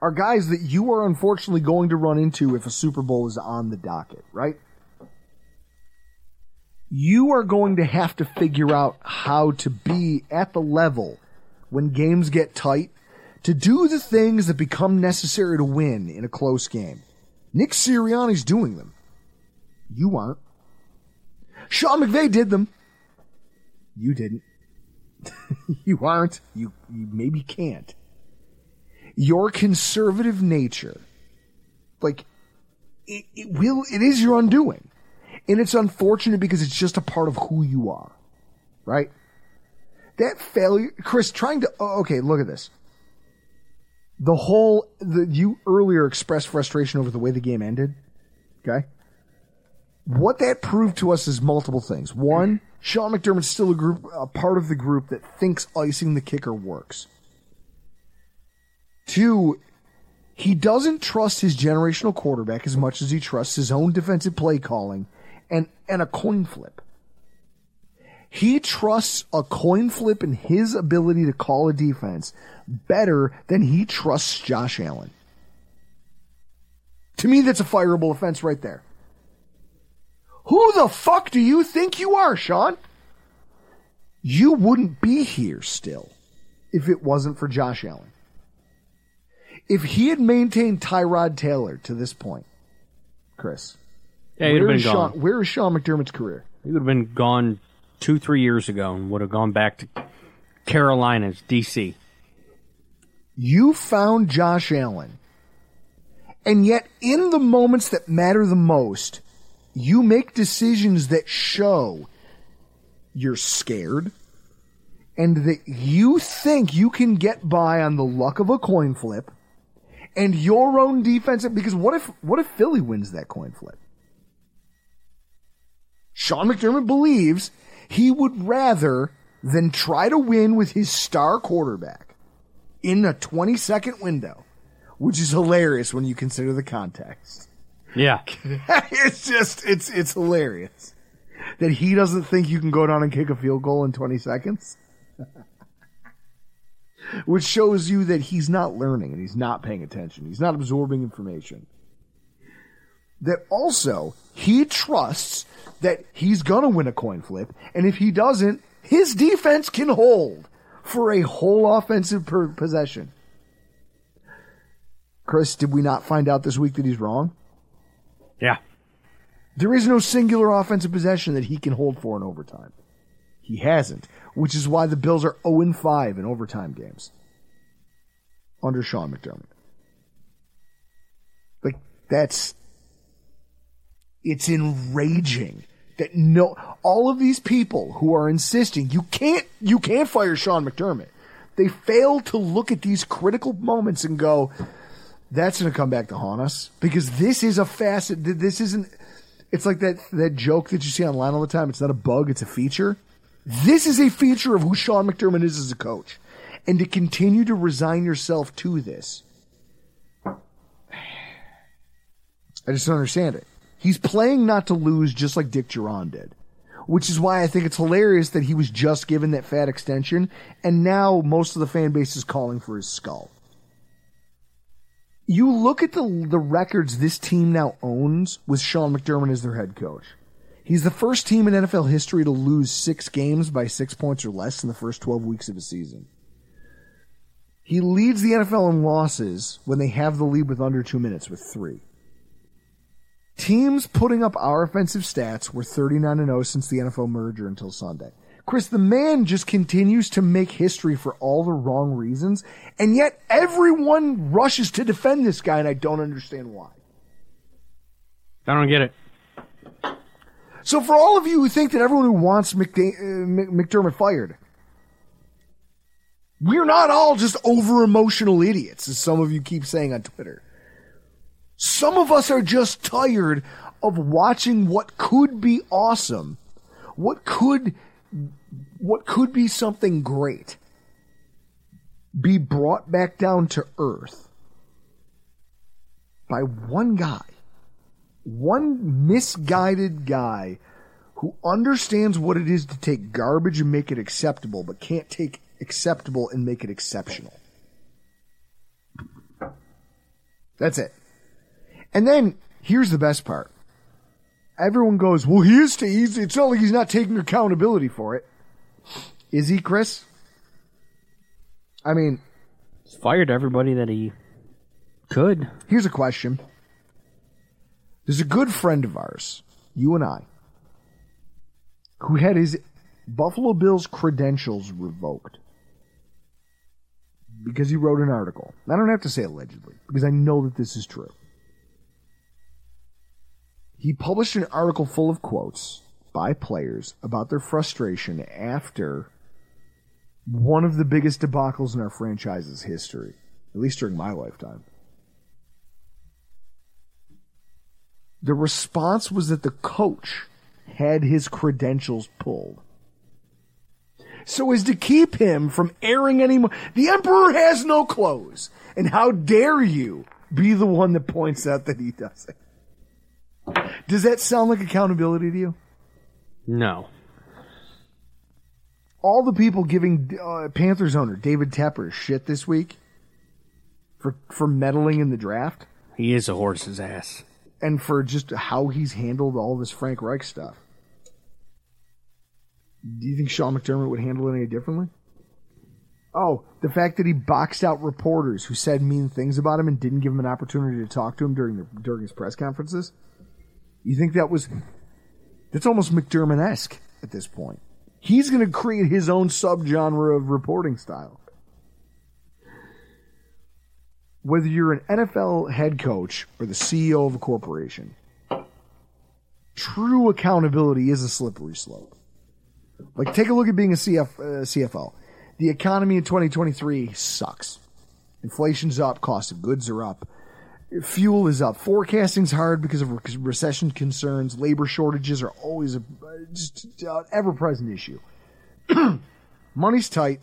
are guys that you are unfortunately going to run into if a Super Bowl is on the docket, right? You are going to have to figure out how to be at the level when games get tight to do the things that become necessary to win in a close game. Nick Sirianni's doing them. You aren't. Sean McVay did them. You didn't. you aren't. You, you maybe can't. Your conservative nature, like, it, it will, it is your undoing. And it's unfortunate because it's just a part of who you are. Right? That failure, Chris, trying to, oh, okay, look at this the whole the you earlier expressed frustration over the way the game ended. Okay. What that proved to us is multiple things. One, Sean McDermott's still a group a part of the group that thinks icing the kicker works. Two, he doesn't trust his generational quarterback as much as he trusts his own defensive play calling and, and a coin flip. He trusts a coin flip in his ability to call a defense better than he trusts Josh Allen. To me, that's a fireable offense right there. Who the fuck do you think you are, Sean? You wouldn't be here still if it wasn't for Josh Allen. If he had maintained Tyrod Taylor to this point, Chris, yeah, have been Sean, gone. where is Sean McDermott's career? He would have been gone two, three years ago and would have gone back to Carolinas, D.C. You found Josh Allen. And yet, in the moments that matter the most, you make decisions that show you're scared and that you think you can get by on the luck of a coin flip and your own defense. Because what if, what if Philly wins that coin flip? Sean McDermott believes he would rather than try to win with his star quarterback in a 20 second window, which is hilarious when you consider the context. Yeah. it's just, it's, it's hilarious that he doesn't think you can go down and kick a field goal in 20 seconds. which shows you that he's not learning and he's not paying attention. He's not absorbing information. That also, he trusts that he's gonna win a coin flip, and if he doesn't, his defense can hold for a whole offensive per- possession. Chris, did we not find out this week that he's wrong? Yeah. There is no singular offensive possession that he can hold for in overtime. He hasn't, which is why the Bills are 0 5 in overtime games under Sean McDermott. Like, that's. It's enraging that no, all of these people who are insisting you can't, you can't fire Sean McDermott. They fail to look at these critical moments and go, that's going to come back to haunt us because this is a facet. This isn't. It's like that that joke that you see online all the time. It's not a bug. It's a feature. This is a feature of who Sean McDermott is as a coach, and to continue to resign yourself to this, I just don't understand it. He's playing not to lose just like Dick Jauron did. Which is why I think it's hilarious that he was just given that fat extension and now most of the fan base is calling for his skull. You look at the the records this team now owns with Sean McDermott as their head coach. He's the first team in NFL history to lose six games by six points or less in the first 12 weeks of a season. He leads the NFL in losses when they have the lead with under two minutes with three. Teams putting up our offensive stats were 39 and 0 since the NFL merger until Sunday. Chris, the man just continues to make history for all the wrong reasons, and yet everyone rushes to defend this guy, and I don't understand why. I don't get it. So, for all of you who think that everyone who wants McDa- uh, McDermott fired, we're not all just over emotional idiots, as some of you keep saying on Twitter. Some of us are just tired of watching what could be awesome, what could what could be something great be brought back down to earth by one guy, one misguided guy who understands what it is to take garbage and make it acceptable, but can't take acceptable and make it exceptional. That's it. And then here's the best part. Everyone goes, well, he is, he's, it's not like he's not taking accountability for it. Is he, Chris? I mean, He's fired everybody that he could. here's a question. There's a good friend of ours, you and I, who had his Buffalo Bills credentials revoked because he wrote an article. I don't have to say allegedly because I know that this is true. He published an article full of quotes by players about their frustration after one of the biggest debacles in our franchise's history, at least during my lifetime. The response was that the coach had his credentials pulled. So as to keep him from airing anymore, the emperor has no clothes. And how dare you be the one that points out that he doesn't? Does that sound like accountability to you? No. all the people giving uh, Panthers owner David Tepper shit this week for for meddling in the draft He is a horse's ass. and for just how he's handled all this Frank Reich stuff. Do you think Sean McDermott would handle it any differently? Oh, the fact that he boxed out reporters who said mean things about him and didn't give him an opportunity to talk to him during the during his press conferences. You think that was that's almost McDermott esque at this point. He's going to create his own subgenre of reporting style. Whether you're an NFL head coach or the CEO of a corporation, true accountability is a slippery slope. Like, take a look at being a CF, uh, CFO. The economy in 2023 sucks. Inflation's up, cost of goods are up, fuel is up. Forecasting's hard because of re- recession concerns. Labor shortages are always a just an ever-present issue. Money's tight,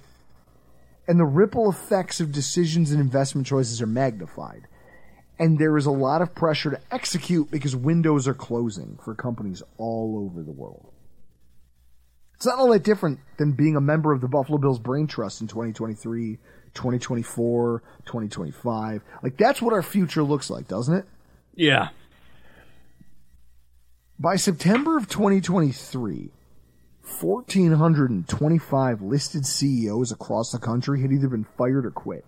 and the ripple effects of decisions and investment choices are magnified. And there is a lot of pressure to execute because windows are closing for companies all over the world. It's not all that different than being a member of the Buffalo Bills Brain Trust in 2023, 2024, 2025. Like, that's what our future looks like, doesn't it? Yeah. By September of 2023, 1,425 listed CEOs across the country had either been fired or quit.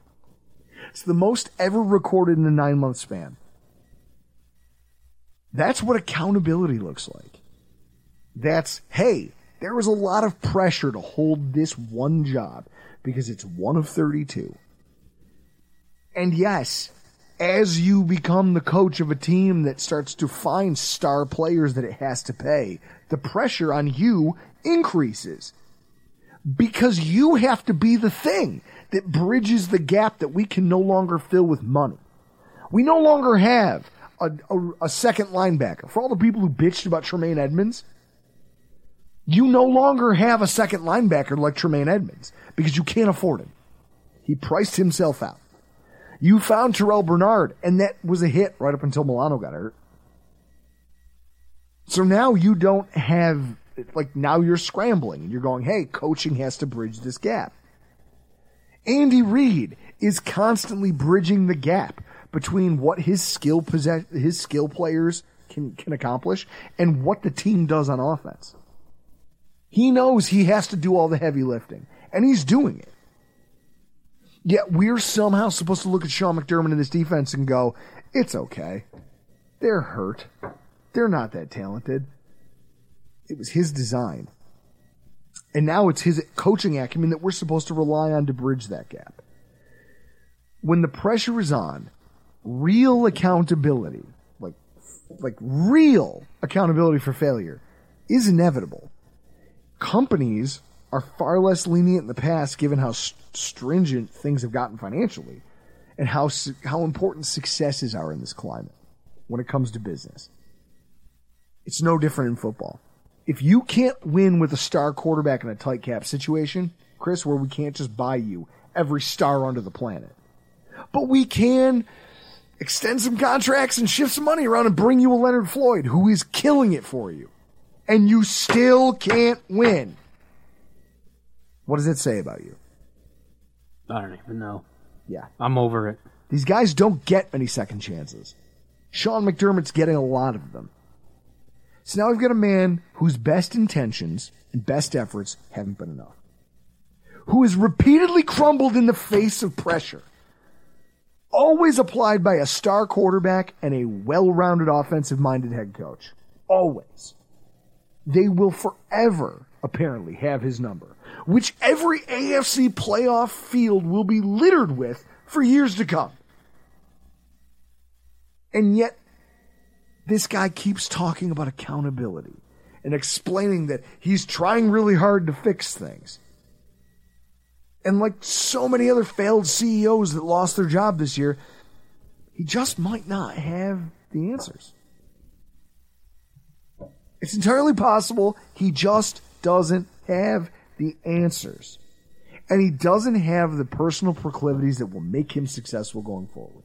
It's the most ever recorded in a nine month span. That's what accountability looks like. That's, hey, there was a lot of pressure to hold this one job because it's one of 32. And yes, as you become the coach of a team that starts to find star players that it has to pay, the pressure on you increases. Because you have to be the thing that bridges the gap that we can no longer fill with money. We no longer have a, a, a second linebacker. For all the people who bitched about Tremaine Edmunds, you no longer have a second linebacker like Tremaine Edmunds because you can't afford him. He priced himself out. You found Terrel Bernard, and that was a hit right up until Milano got hurt. So now you don't have, like, now you're scrambling and you're going, hey, coaching has to bridge this gap. Andy Reid is constantly bridging the gap between what his skill possess his skill players can can accomplish and what the team does on offense. He knows he has to do all the heavy lifting, and he's doing it. Yet we're somehow supposed to look at Sean McDermott and this defense and go, "It's okay. They're hurt. They're not that talented." It was his design. And now it's his coaching acumen that we're supposed to rely on to bridge that gap. When the pressure is on, real accountability, like, like real accountability for failure, is inevitable. Companies are far less lenient in the past given how stringent things have gotten financially and how, how important successes are in this climate when it comes to business. It's no different in football if you can't win with a star quarterback in a tight cap situation, Chris, where we can't just buy you every star under the planet, but we can extend some contracts and shift some money around and bring you a Leonard Floyd who is killing it for you, and you still can't win. What does it say about you? I don't even know. Yeah. I'm over it. These guys don't get many second chances. Sean McDermott's getting a lot of them. So now we've got a man whose best intentions and best efforts haven't been enough. Who has repeatedly crumbled in the face of pressure. Always applied by a star quarterback and a well-rounded offensive minded head coach. Always. They will forever apparently have his number, which every AFC playoff field will be littered with for years to come. And yet this guy keeps talking about accountability and explaining that he's trying really hard to fix things. And like so many other failed CEOs that lost their job this year, he just might not have the answers. It's entirely possible he just doesn't have the answers. And he doesn't have the personal proclivities that will make him successful going forward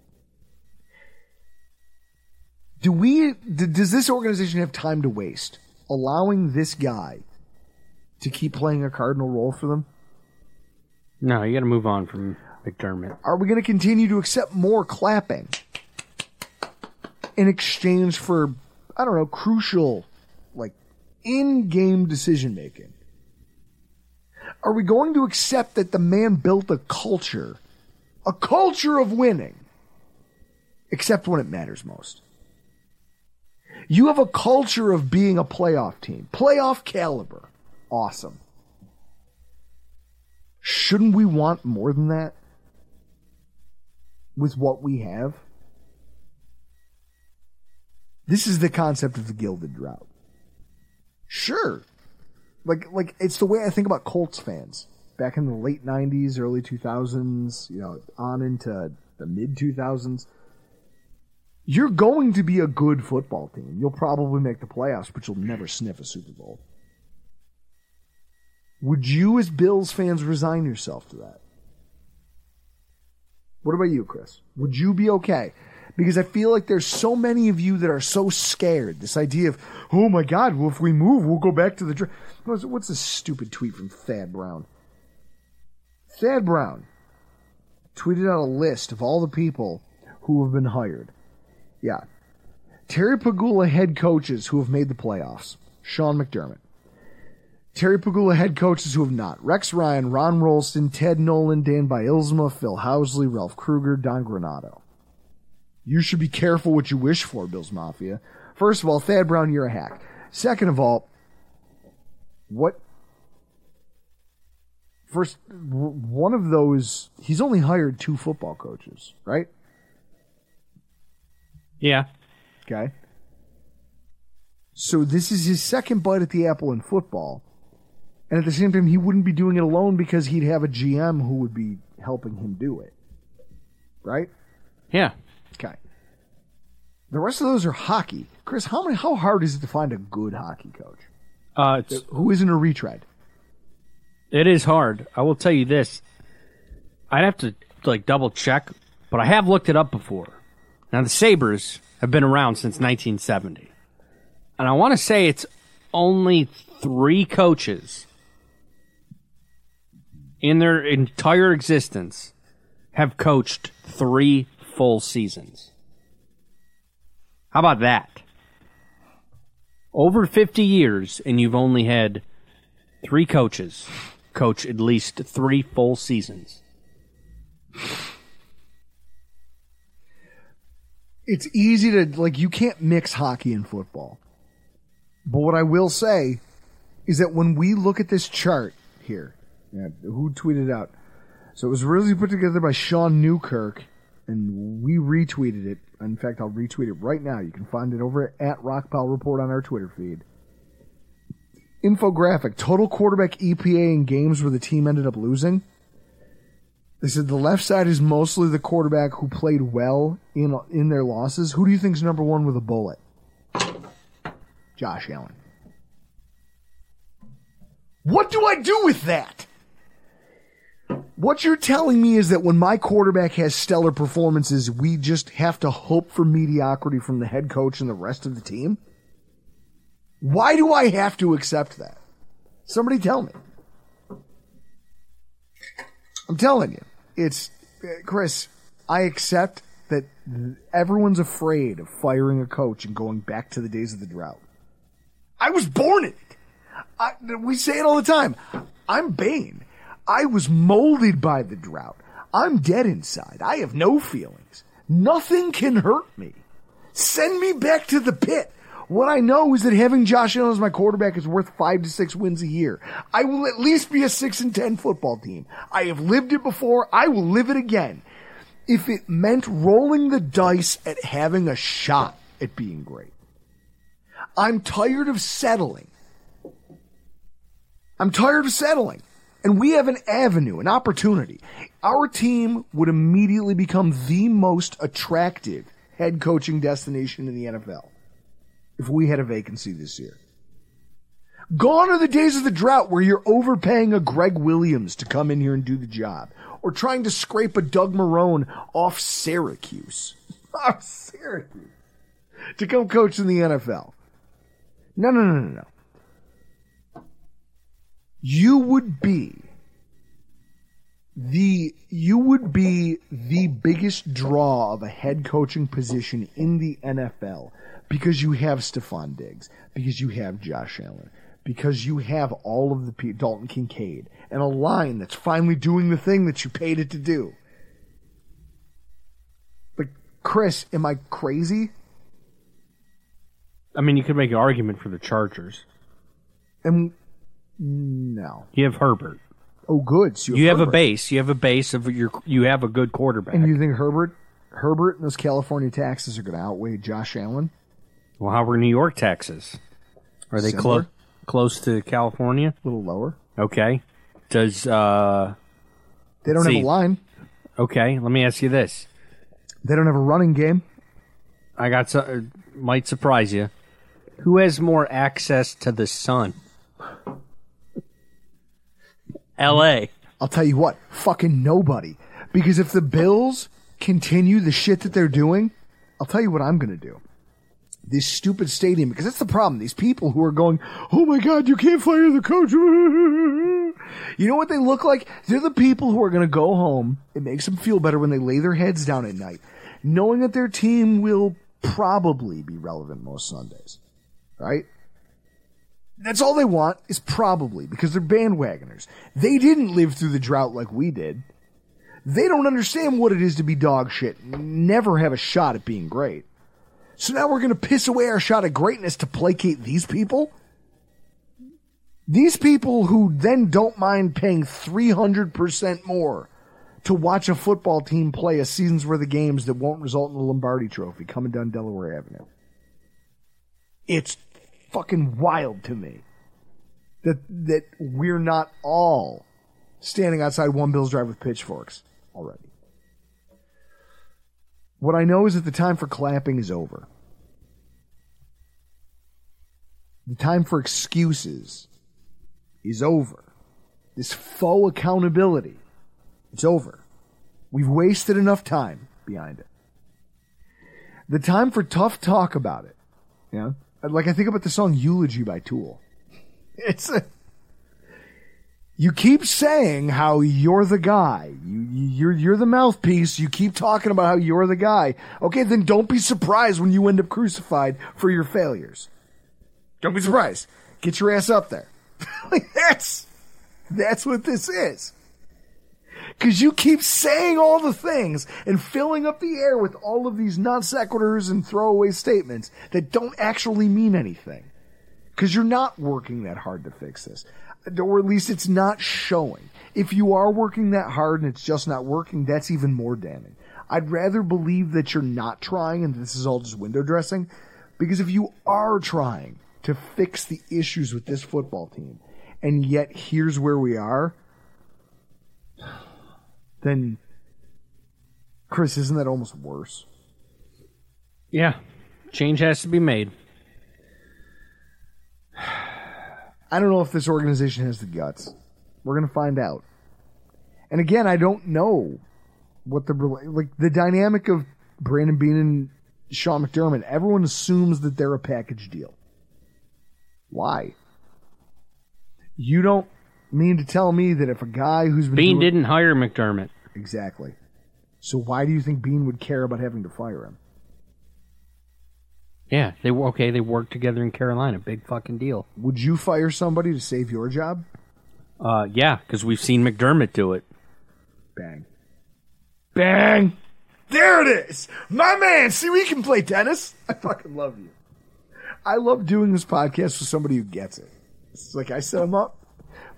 do we does this organization have time to waste allowing this guy to keep playing a cardinal role for them? No, you got to move on from McDermott. Are we going to continue to accept more clapping in exchange for I don't know crucial like in-game decision making? Are we going to accept that the man built a culture, a culture of winning, except when it matters most? You have a culture of being a playoff team, playoff caliber. Awesome. Shouldn't we want more than that with what we have? This is the concept of the gilded drought. Sure. Like like it's the way I think about Colts fans back in the late 90s, early 2000s, you know, on into the mid 2000s you're going to be a good football team. You'll probably make the playoffs, but you'll never sniff a Super Bowl. Would you, as Bills fans, resign yourself to that? What about you, Chris? Would you be okay? Because I feel like there's so many of you that are so scared. This idea of, oh my God, well, if we move, we'll go back to the. Dr-. What's this stupid tweet from Thad Brown? Thad Brown tweeted out a list of all the people who have been hired. Yeah. Terry Pegula head coaches who have made the playoffs. Sean McDermott. Terry Pegula head coaches who have not. Rex Ryan, Ron Rolston, Ted Nolan, Dan Bylsma, Phil Housley, Ralph Krueger, Don Granato. You should be careful what you wish for, Bills Mafia. First of all, Thad Brown, you're a hack. Second of all, what first one of those he's only hired two football coaches, right? Yeah. Okay. So this is his second bite at the apple in football. And at the same time, he wouldn't be doing it alone because he'd have a GM who would be helping him do it. Right? Yeah. Okay. The rest of those are hockey. Chris, how many, how hard is it to find a good hockey coach? Uh, who isn't a retread? It is hard. I will tell you this. I'd have to like double check, but I have looked it up before. Now, the Sabres have been around since 1970. And I want to say it's only three coaches in their entire existence have coached three full seasons. How about that? Over 50 years, and you've only had three coaches coach at least three full seasons. It's easy to like you can't mix hockey and football. But what I will say is that when we look at this chart here, yeah, who tweeted out? So it was originally put together by Sean Newkirk, and we retweeted it. In fact, I'll retweet it right now. You can find it over at Rockpile Report on our Twitter feed. Infographic: Total quarterback EPA in games where the team ended up losing. They said the left side is mostly the quarterback who played well in in their losses. Who do you think is number one with a bullet? Josh Allen. What do I do with that? What you're telling me is that when my quarterback has stellar performances, we just have to hope for mediocrity from the head coach and the rest of the team? Why do I have to accept that? Somebody tell me. I'm telling you, it's uh, Chris. I accept that everyone's afraid of firing a coach and going back to the days of the drought. I was born in it. I, we say it all the time. I'm Bane. I was molded by the drought. I'm dead inside. I have no feelings. Nothing can hurt me. Send me back to the pit. What I know is that having Josh Allen as my quarterback is worth five to six wins a year. I will at least be a six and ten football team. I have lived it before. I will live it again. If it meant rolling the dice at having a shot at being great. I'm tired of settling. I'm tired of settling. And we have an avenue, an opportunity. Our team would immediately become the most attractive head coaching destination in the NFL if we had a vacancy this year. Gone are the days of the drought where you're overpaying a Gregg Williams to come in here and do the job, or trying to scrape a Doug Marrone off Syracuse. Off Syracuse. To come coach in the NFL. No, no, no, no, no. You would be the you would be the biggest draw of a head coaching position in the NFL because you have Stefon Diggs, because you have Josh Allen, because you have all of the people, Dalton Kincaid, and a line that's finally doing the thing that you paid it to do. But Chris, am I crazy? I mean, you could make an argument for the Chargers. And no. You have Herbert. Oh, good. So You have a base. You have a base of your. You have a good quarterback. And you think Herbert, Herbert, and those California taxes are going to outweigh Josh Allen? well, how were New York taxes? Are they close close to California? A little lower. Okay. Does uh They don't See. have a line. okay? Let me ask you this. They don't have a running game. I got so, might surprise you. Who has more access to the sun? L.A. I'll tell you what, fucking nobody. Because if the Bills continue the shit that they're doing, I'll tell you what I'm going to do. This stupid stadium, because that's the problem. These people who are going, oh my god, you can't fire the coach. You know what they look like? They're the people who are going to go home. It makes them feel better when they lay their heads down at night, knowing that their team will probably be relevant most Sundays. Right? That's all they want is probably because they're bandwagoners. They didn't live through the drought like we did. They don't understand what it is to be dog shit, never have a shot at being great. So now we're going to piss away our shot at greatness to placate these people? These people who then don't mind paying 300% more to watch a football team play a season's worth of games that won't result in the Lombardi trophy coming down Delaware Avenue. It's fucking wild to me that that we're not all standing outside one Bills drive with pitchforks already. What I know is that the time for clapping is over. The time for excuses is over. This faux accountability, it's over. We've wasted enough time behind it. The time for tough talk about it. Yeah. Like I think about the song Eulogy by Tool. It's a You keep saying how you're the guy. You, you- you're you're the mouthpiece. You keep talking about how you're the guy. Okay, then don't be surprised when you end up crucified for your failures. Don't be surprised. Get your ass up there. that's that's what this is. Cause you keep saying all the things and filling up the air with all of these non sequiturs and throwaway statements that don't actually mean anything. Cause you're not working that hard to fix this. Or at least it's not showing. If you are working that hard and it's just not working, that's even more damning. I'd rather believe that you're not trying and this is all just window dressing. Because if you are trying to fix the issues with this football team, and yet here's where we are, then Chris, isn't that almost worse? Yeah, change has to be made. I don't know if this organization has the guts. We're gonna find out. And again, I don't know what the like the dynamic of Brandon Beane and Sean McDermott. Everyone assumes that they're a package deal. Why? You don't mean to tell me that if a guy who's been Beane doing- didn't hire McDermott. Exactly. So why do you think Beane would care about having to fire him? Yeah, they were okay. They worked together in Carolina. Big fucking deal. Would you fire somebody to save your job? Uh, yeah, because we've seen McDermott do it. Bang. Bang! There it is! My man! See, we can play tennis! I fucking love you. I love doing this podcast with somebody who gets it. It's like I set him up,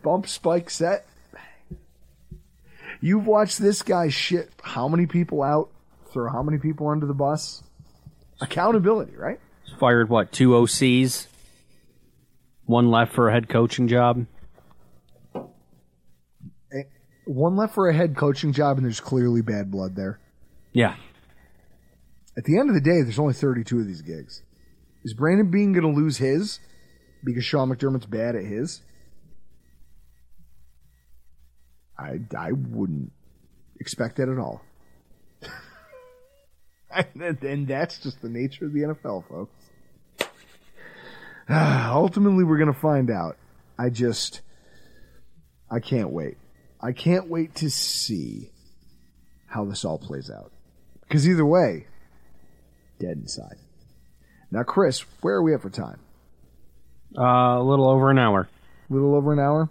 bump, spike, set. You've watched this guy shit how many people out, throw how many people under the bus? Accountability, right? Fired what? Two OCs. One left for a head coaching job. Eh, one left for a head coaching job, and there's clearly bad blood there. Yeah, At the end of the day, there's only 32 of these gigs. Is Brandon Beane going to lose his because Sean McDermott's bad at his? I, I wouldn't expect that at all. and, and that's just the nature of the NFL, folks. Ultimately, we're going to find out. I just, I can't wait. I can't wait to see how this all plays out. Because either way, dead inside. Now, Chris, where are we at for time? uh, a little over an hour. A little over an hour?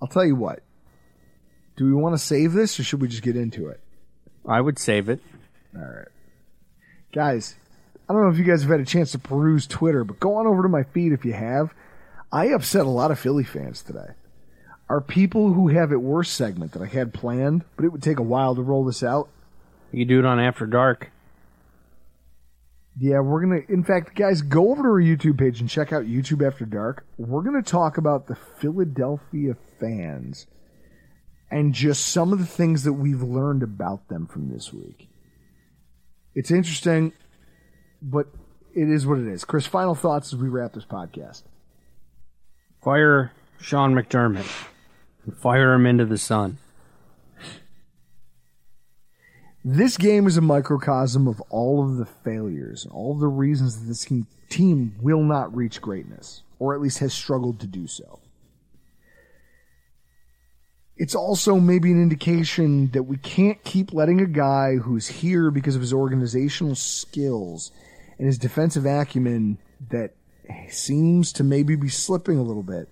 I'll tell you what. Do we want to save this or should we just get into it? I would save it. All right. Guys, I don't know if you guys have had a chance to peruse Twitter, but go on over to my feed if you have. I upset a lot of Philly fans today. Our people who have it worse segment that I had planned, but it would take a while to roll this out. You do it on After Dark. Yeah, we're gonna. In fact, guys, go over to our YouTube page and check out YouTube After Dark. We're gonna talk about the Philadelphia fans and just some of the things that we've learned about them from this week. It's interesting, but it is what it is. Chris, final thoughts as we wrap this podcast. Fire Sean McDermott. Fire him into the sun. This game is a microcosm of all of the failures all of the reasons that this team will not reach greatness, or at least has struggled to do so. It's also maybe an indication that we can't keep letting a guy who's here because of his organizational skills and his defensive acumen that seems to maybe be slipping a little bit.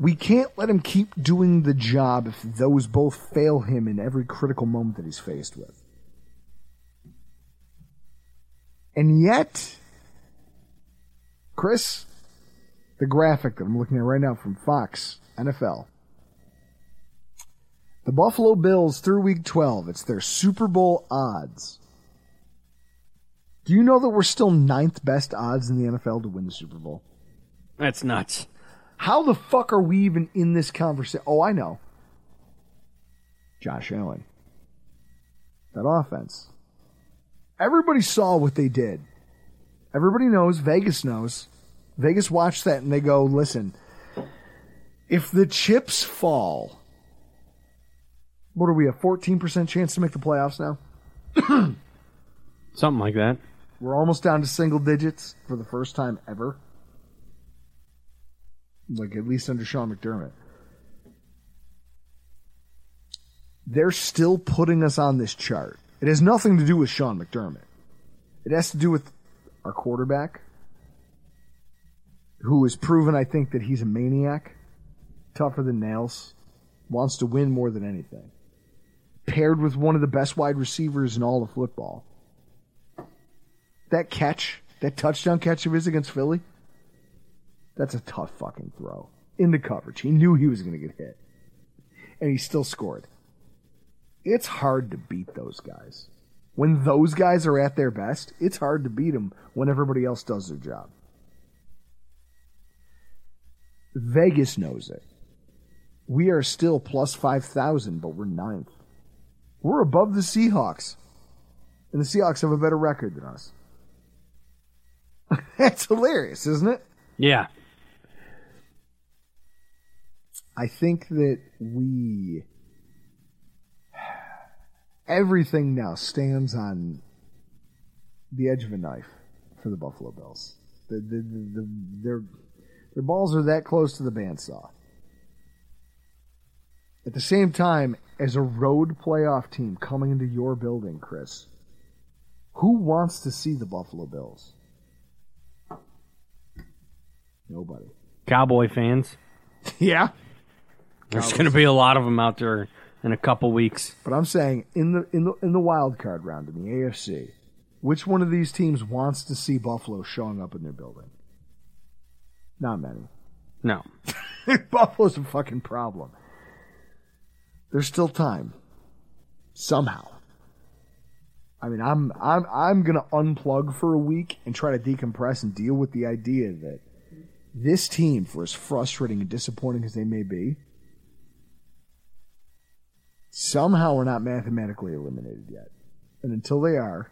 We can't let him keep doing the job if those both fail him in every critical moment that he's faced with. And yet, Chris, the graphic that I'm looking at right now from Fox NFL. The Buffalo Bills through week 12, it's their Super Bowl odds. Do you know that we're still ninth best odds in the NFL to win the Super Bowl? That's nuts. How the fuck are we even in this conversation? Oh, I know. Josh Allen. That offense. Everybody saw what they did. Everybody knows, Vegas knows. Vegas watched that and they go, listen, if the chips fall, what are we, a 14% chance to make the playoffs now? Something like that. We're almost down to single digits for the first time ever. Like at least under Sean McDermott. They're still putting us on this chart. It has nothing to do with Sean McDermott. It has to do with our quarterback, who has proven, I think, that he's a maniac, tougher than nails, wants to win more than anything. Paired with one of the best wide receivers in all of football. That catch, that touchdown catch of his against Philly, that's a tough fucking throw. Into coverage. He knew he was going to get hit. And he still scored. It's hard to beat those guys. When those guys are at their best, it's hard to beat them when everybody else does their job. Vegas knows it. We are still plus 5,000, but we're ninth. We're above the Seahawks. And the Seahawks have a better record than us. That's hilarious, isn't it? Yeah. I think that we everything now stands on the edge of a knife for the Buffalo Bills. The, the, the, the, their, their balls are that close to the bandsaw. At the same time, as a road playoff team coming into your building, Chris, who wants to see the Buffalo Bills? Nobody. Cowboy fans. Yeah. There's going to be a lot of them out there in a couple weeks. But I'm saying in the in the in the wild card round in the AFC, which one of these teams wants to see Buffalo showing up in their building? Not many. No. Buffalo's a fucking problem. There's still time. Somehow. I mean, I'm I'm I'm gonna unplug for a week and try to decompress and deal with the idea that this team, for as frustrating and disappointing as they may be, somehow are not mathematically eliminated yet. And until they are,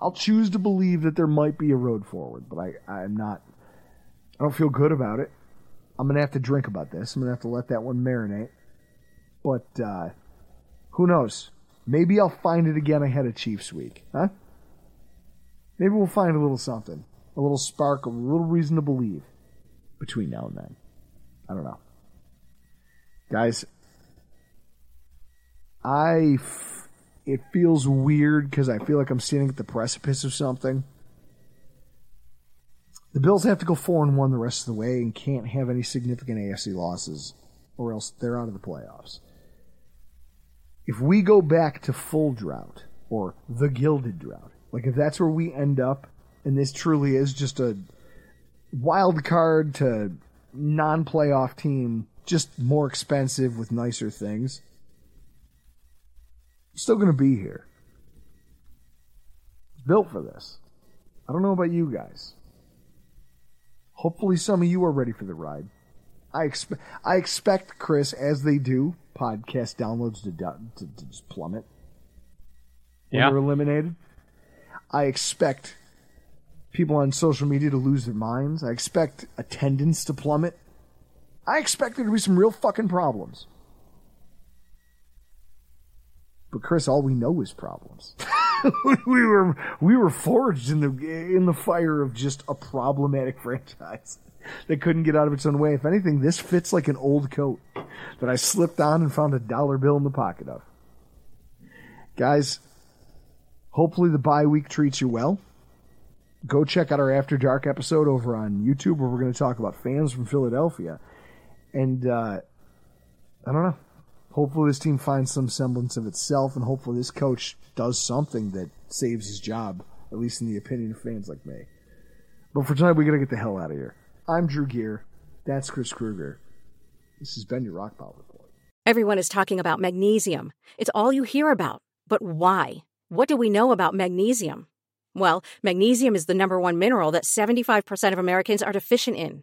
I'll choose to believe that there might be a road forward, but I, I'm not, I don't feel good about it. I'm going to have to drink about this. I'm going to have to let that one marinate. But, uh, who knows? Maybe I'll find it again ahead of Chiefs week, huh? Maybe we'll find a little something, a little spark, a little reason to believe between now and then. I don't know. Guys, I f- it feels weird because I feel like I'm standing at the precipice of something. The Bills have to go four and one the rest of the way and can't have any significant AFC losses, or else they're out of the playoffs. If we go back to full drought or the gilded drought, like if that's where we end up, and this truly is just a wild card to non-playoff team, just more expensive with nicer things still going to be here. It's built for this. I don't know about you guys. Hopefully, some of you are ready for the ride. I expect, I expect, Chris, as they do, podcast downloads to, to, to just plummet when Yeah. they're eliminated. I expect people on social media to lose their minds. I expect attendance to plummet. I expect there to be some real fucking problems. But Chris, all we know is problems. we were we were forged in the in the fire of just a problematic franchise that couldn't get out of its own way. If anything, this fits like an old coat that I slipped on and found a dollar bill in the pocket of. Guys, hopefully the bye week treats you well. Go check out our After Dark episode over on YouTube where we're going to talk about fans from Philadelphia. And uh, I don't know. Hopefully this team finds some semblance of itself, and hopefully this coach does something that saves his job, at least in the opinion of fans like me. But for tonight, we got to get the hell out of here. I'm Drew Gear. That's Chris Kruger. This has been your Rockpile Report. Everyone is talking about magnesium. It's all you hear about. But why? What do we know about magnesium? Well, magnesium is the number one mineral that 75% of Americans are deficient in.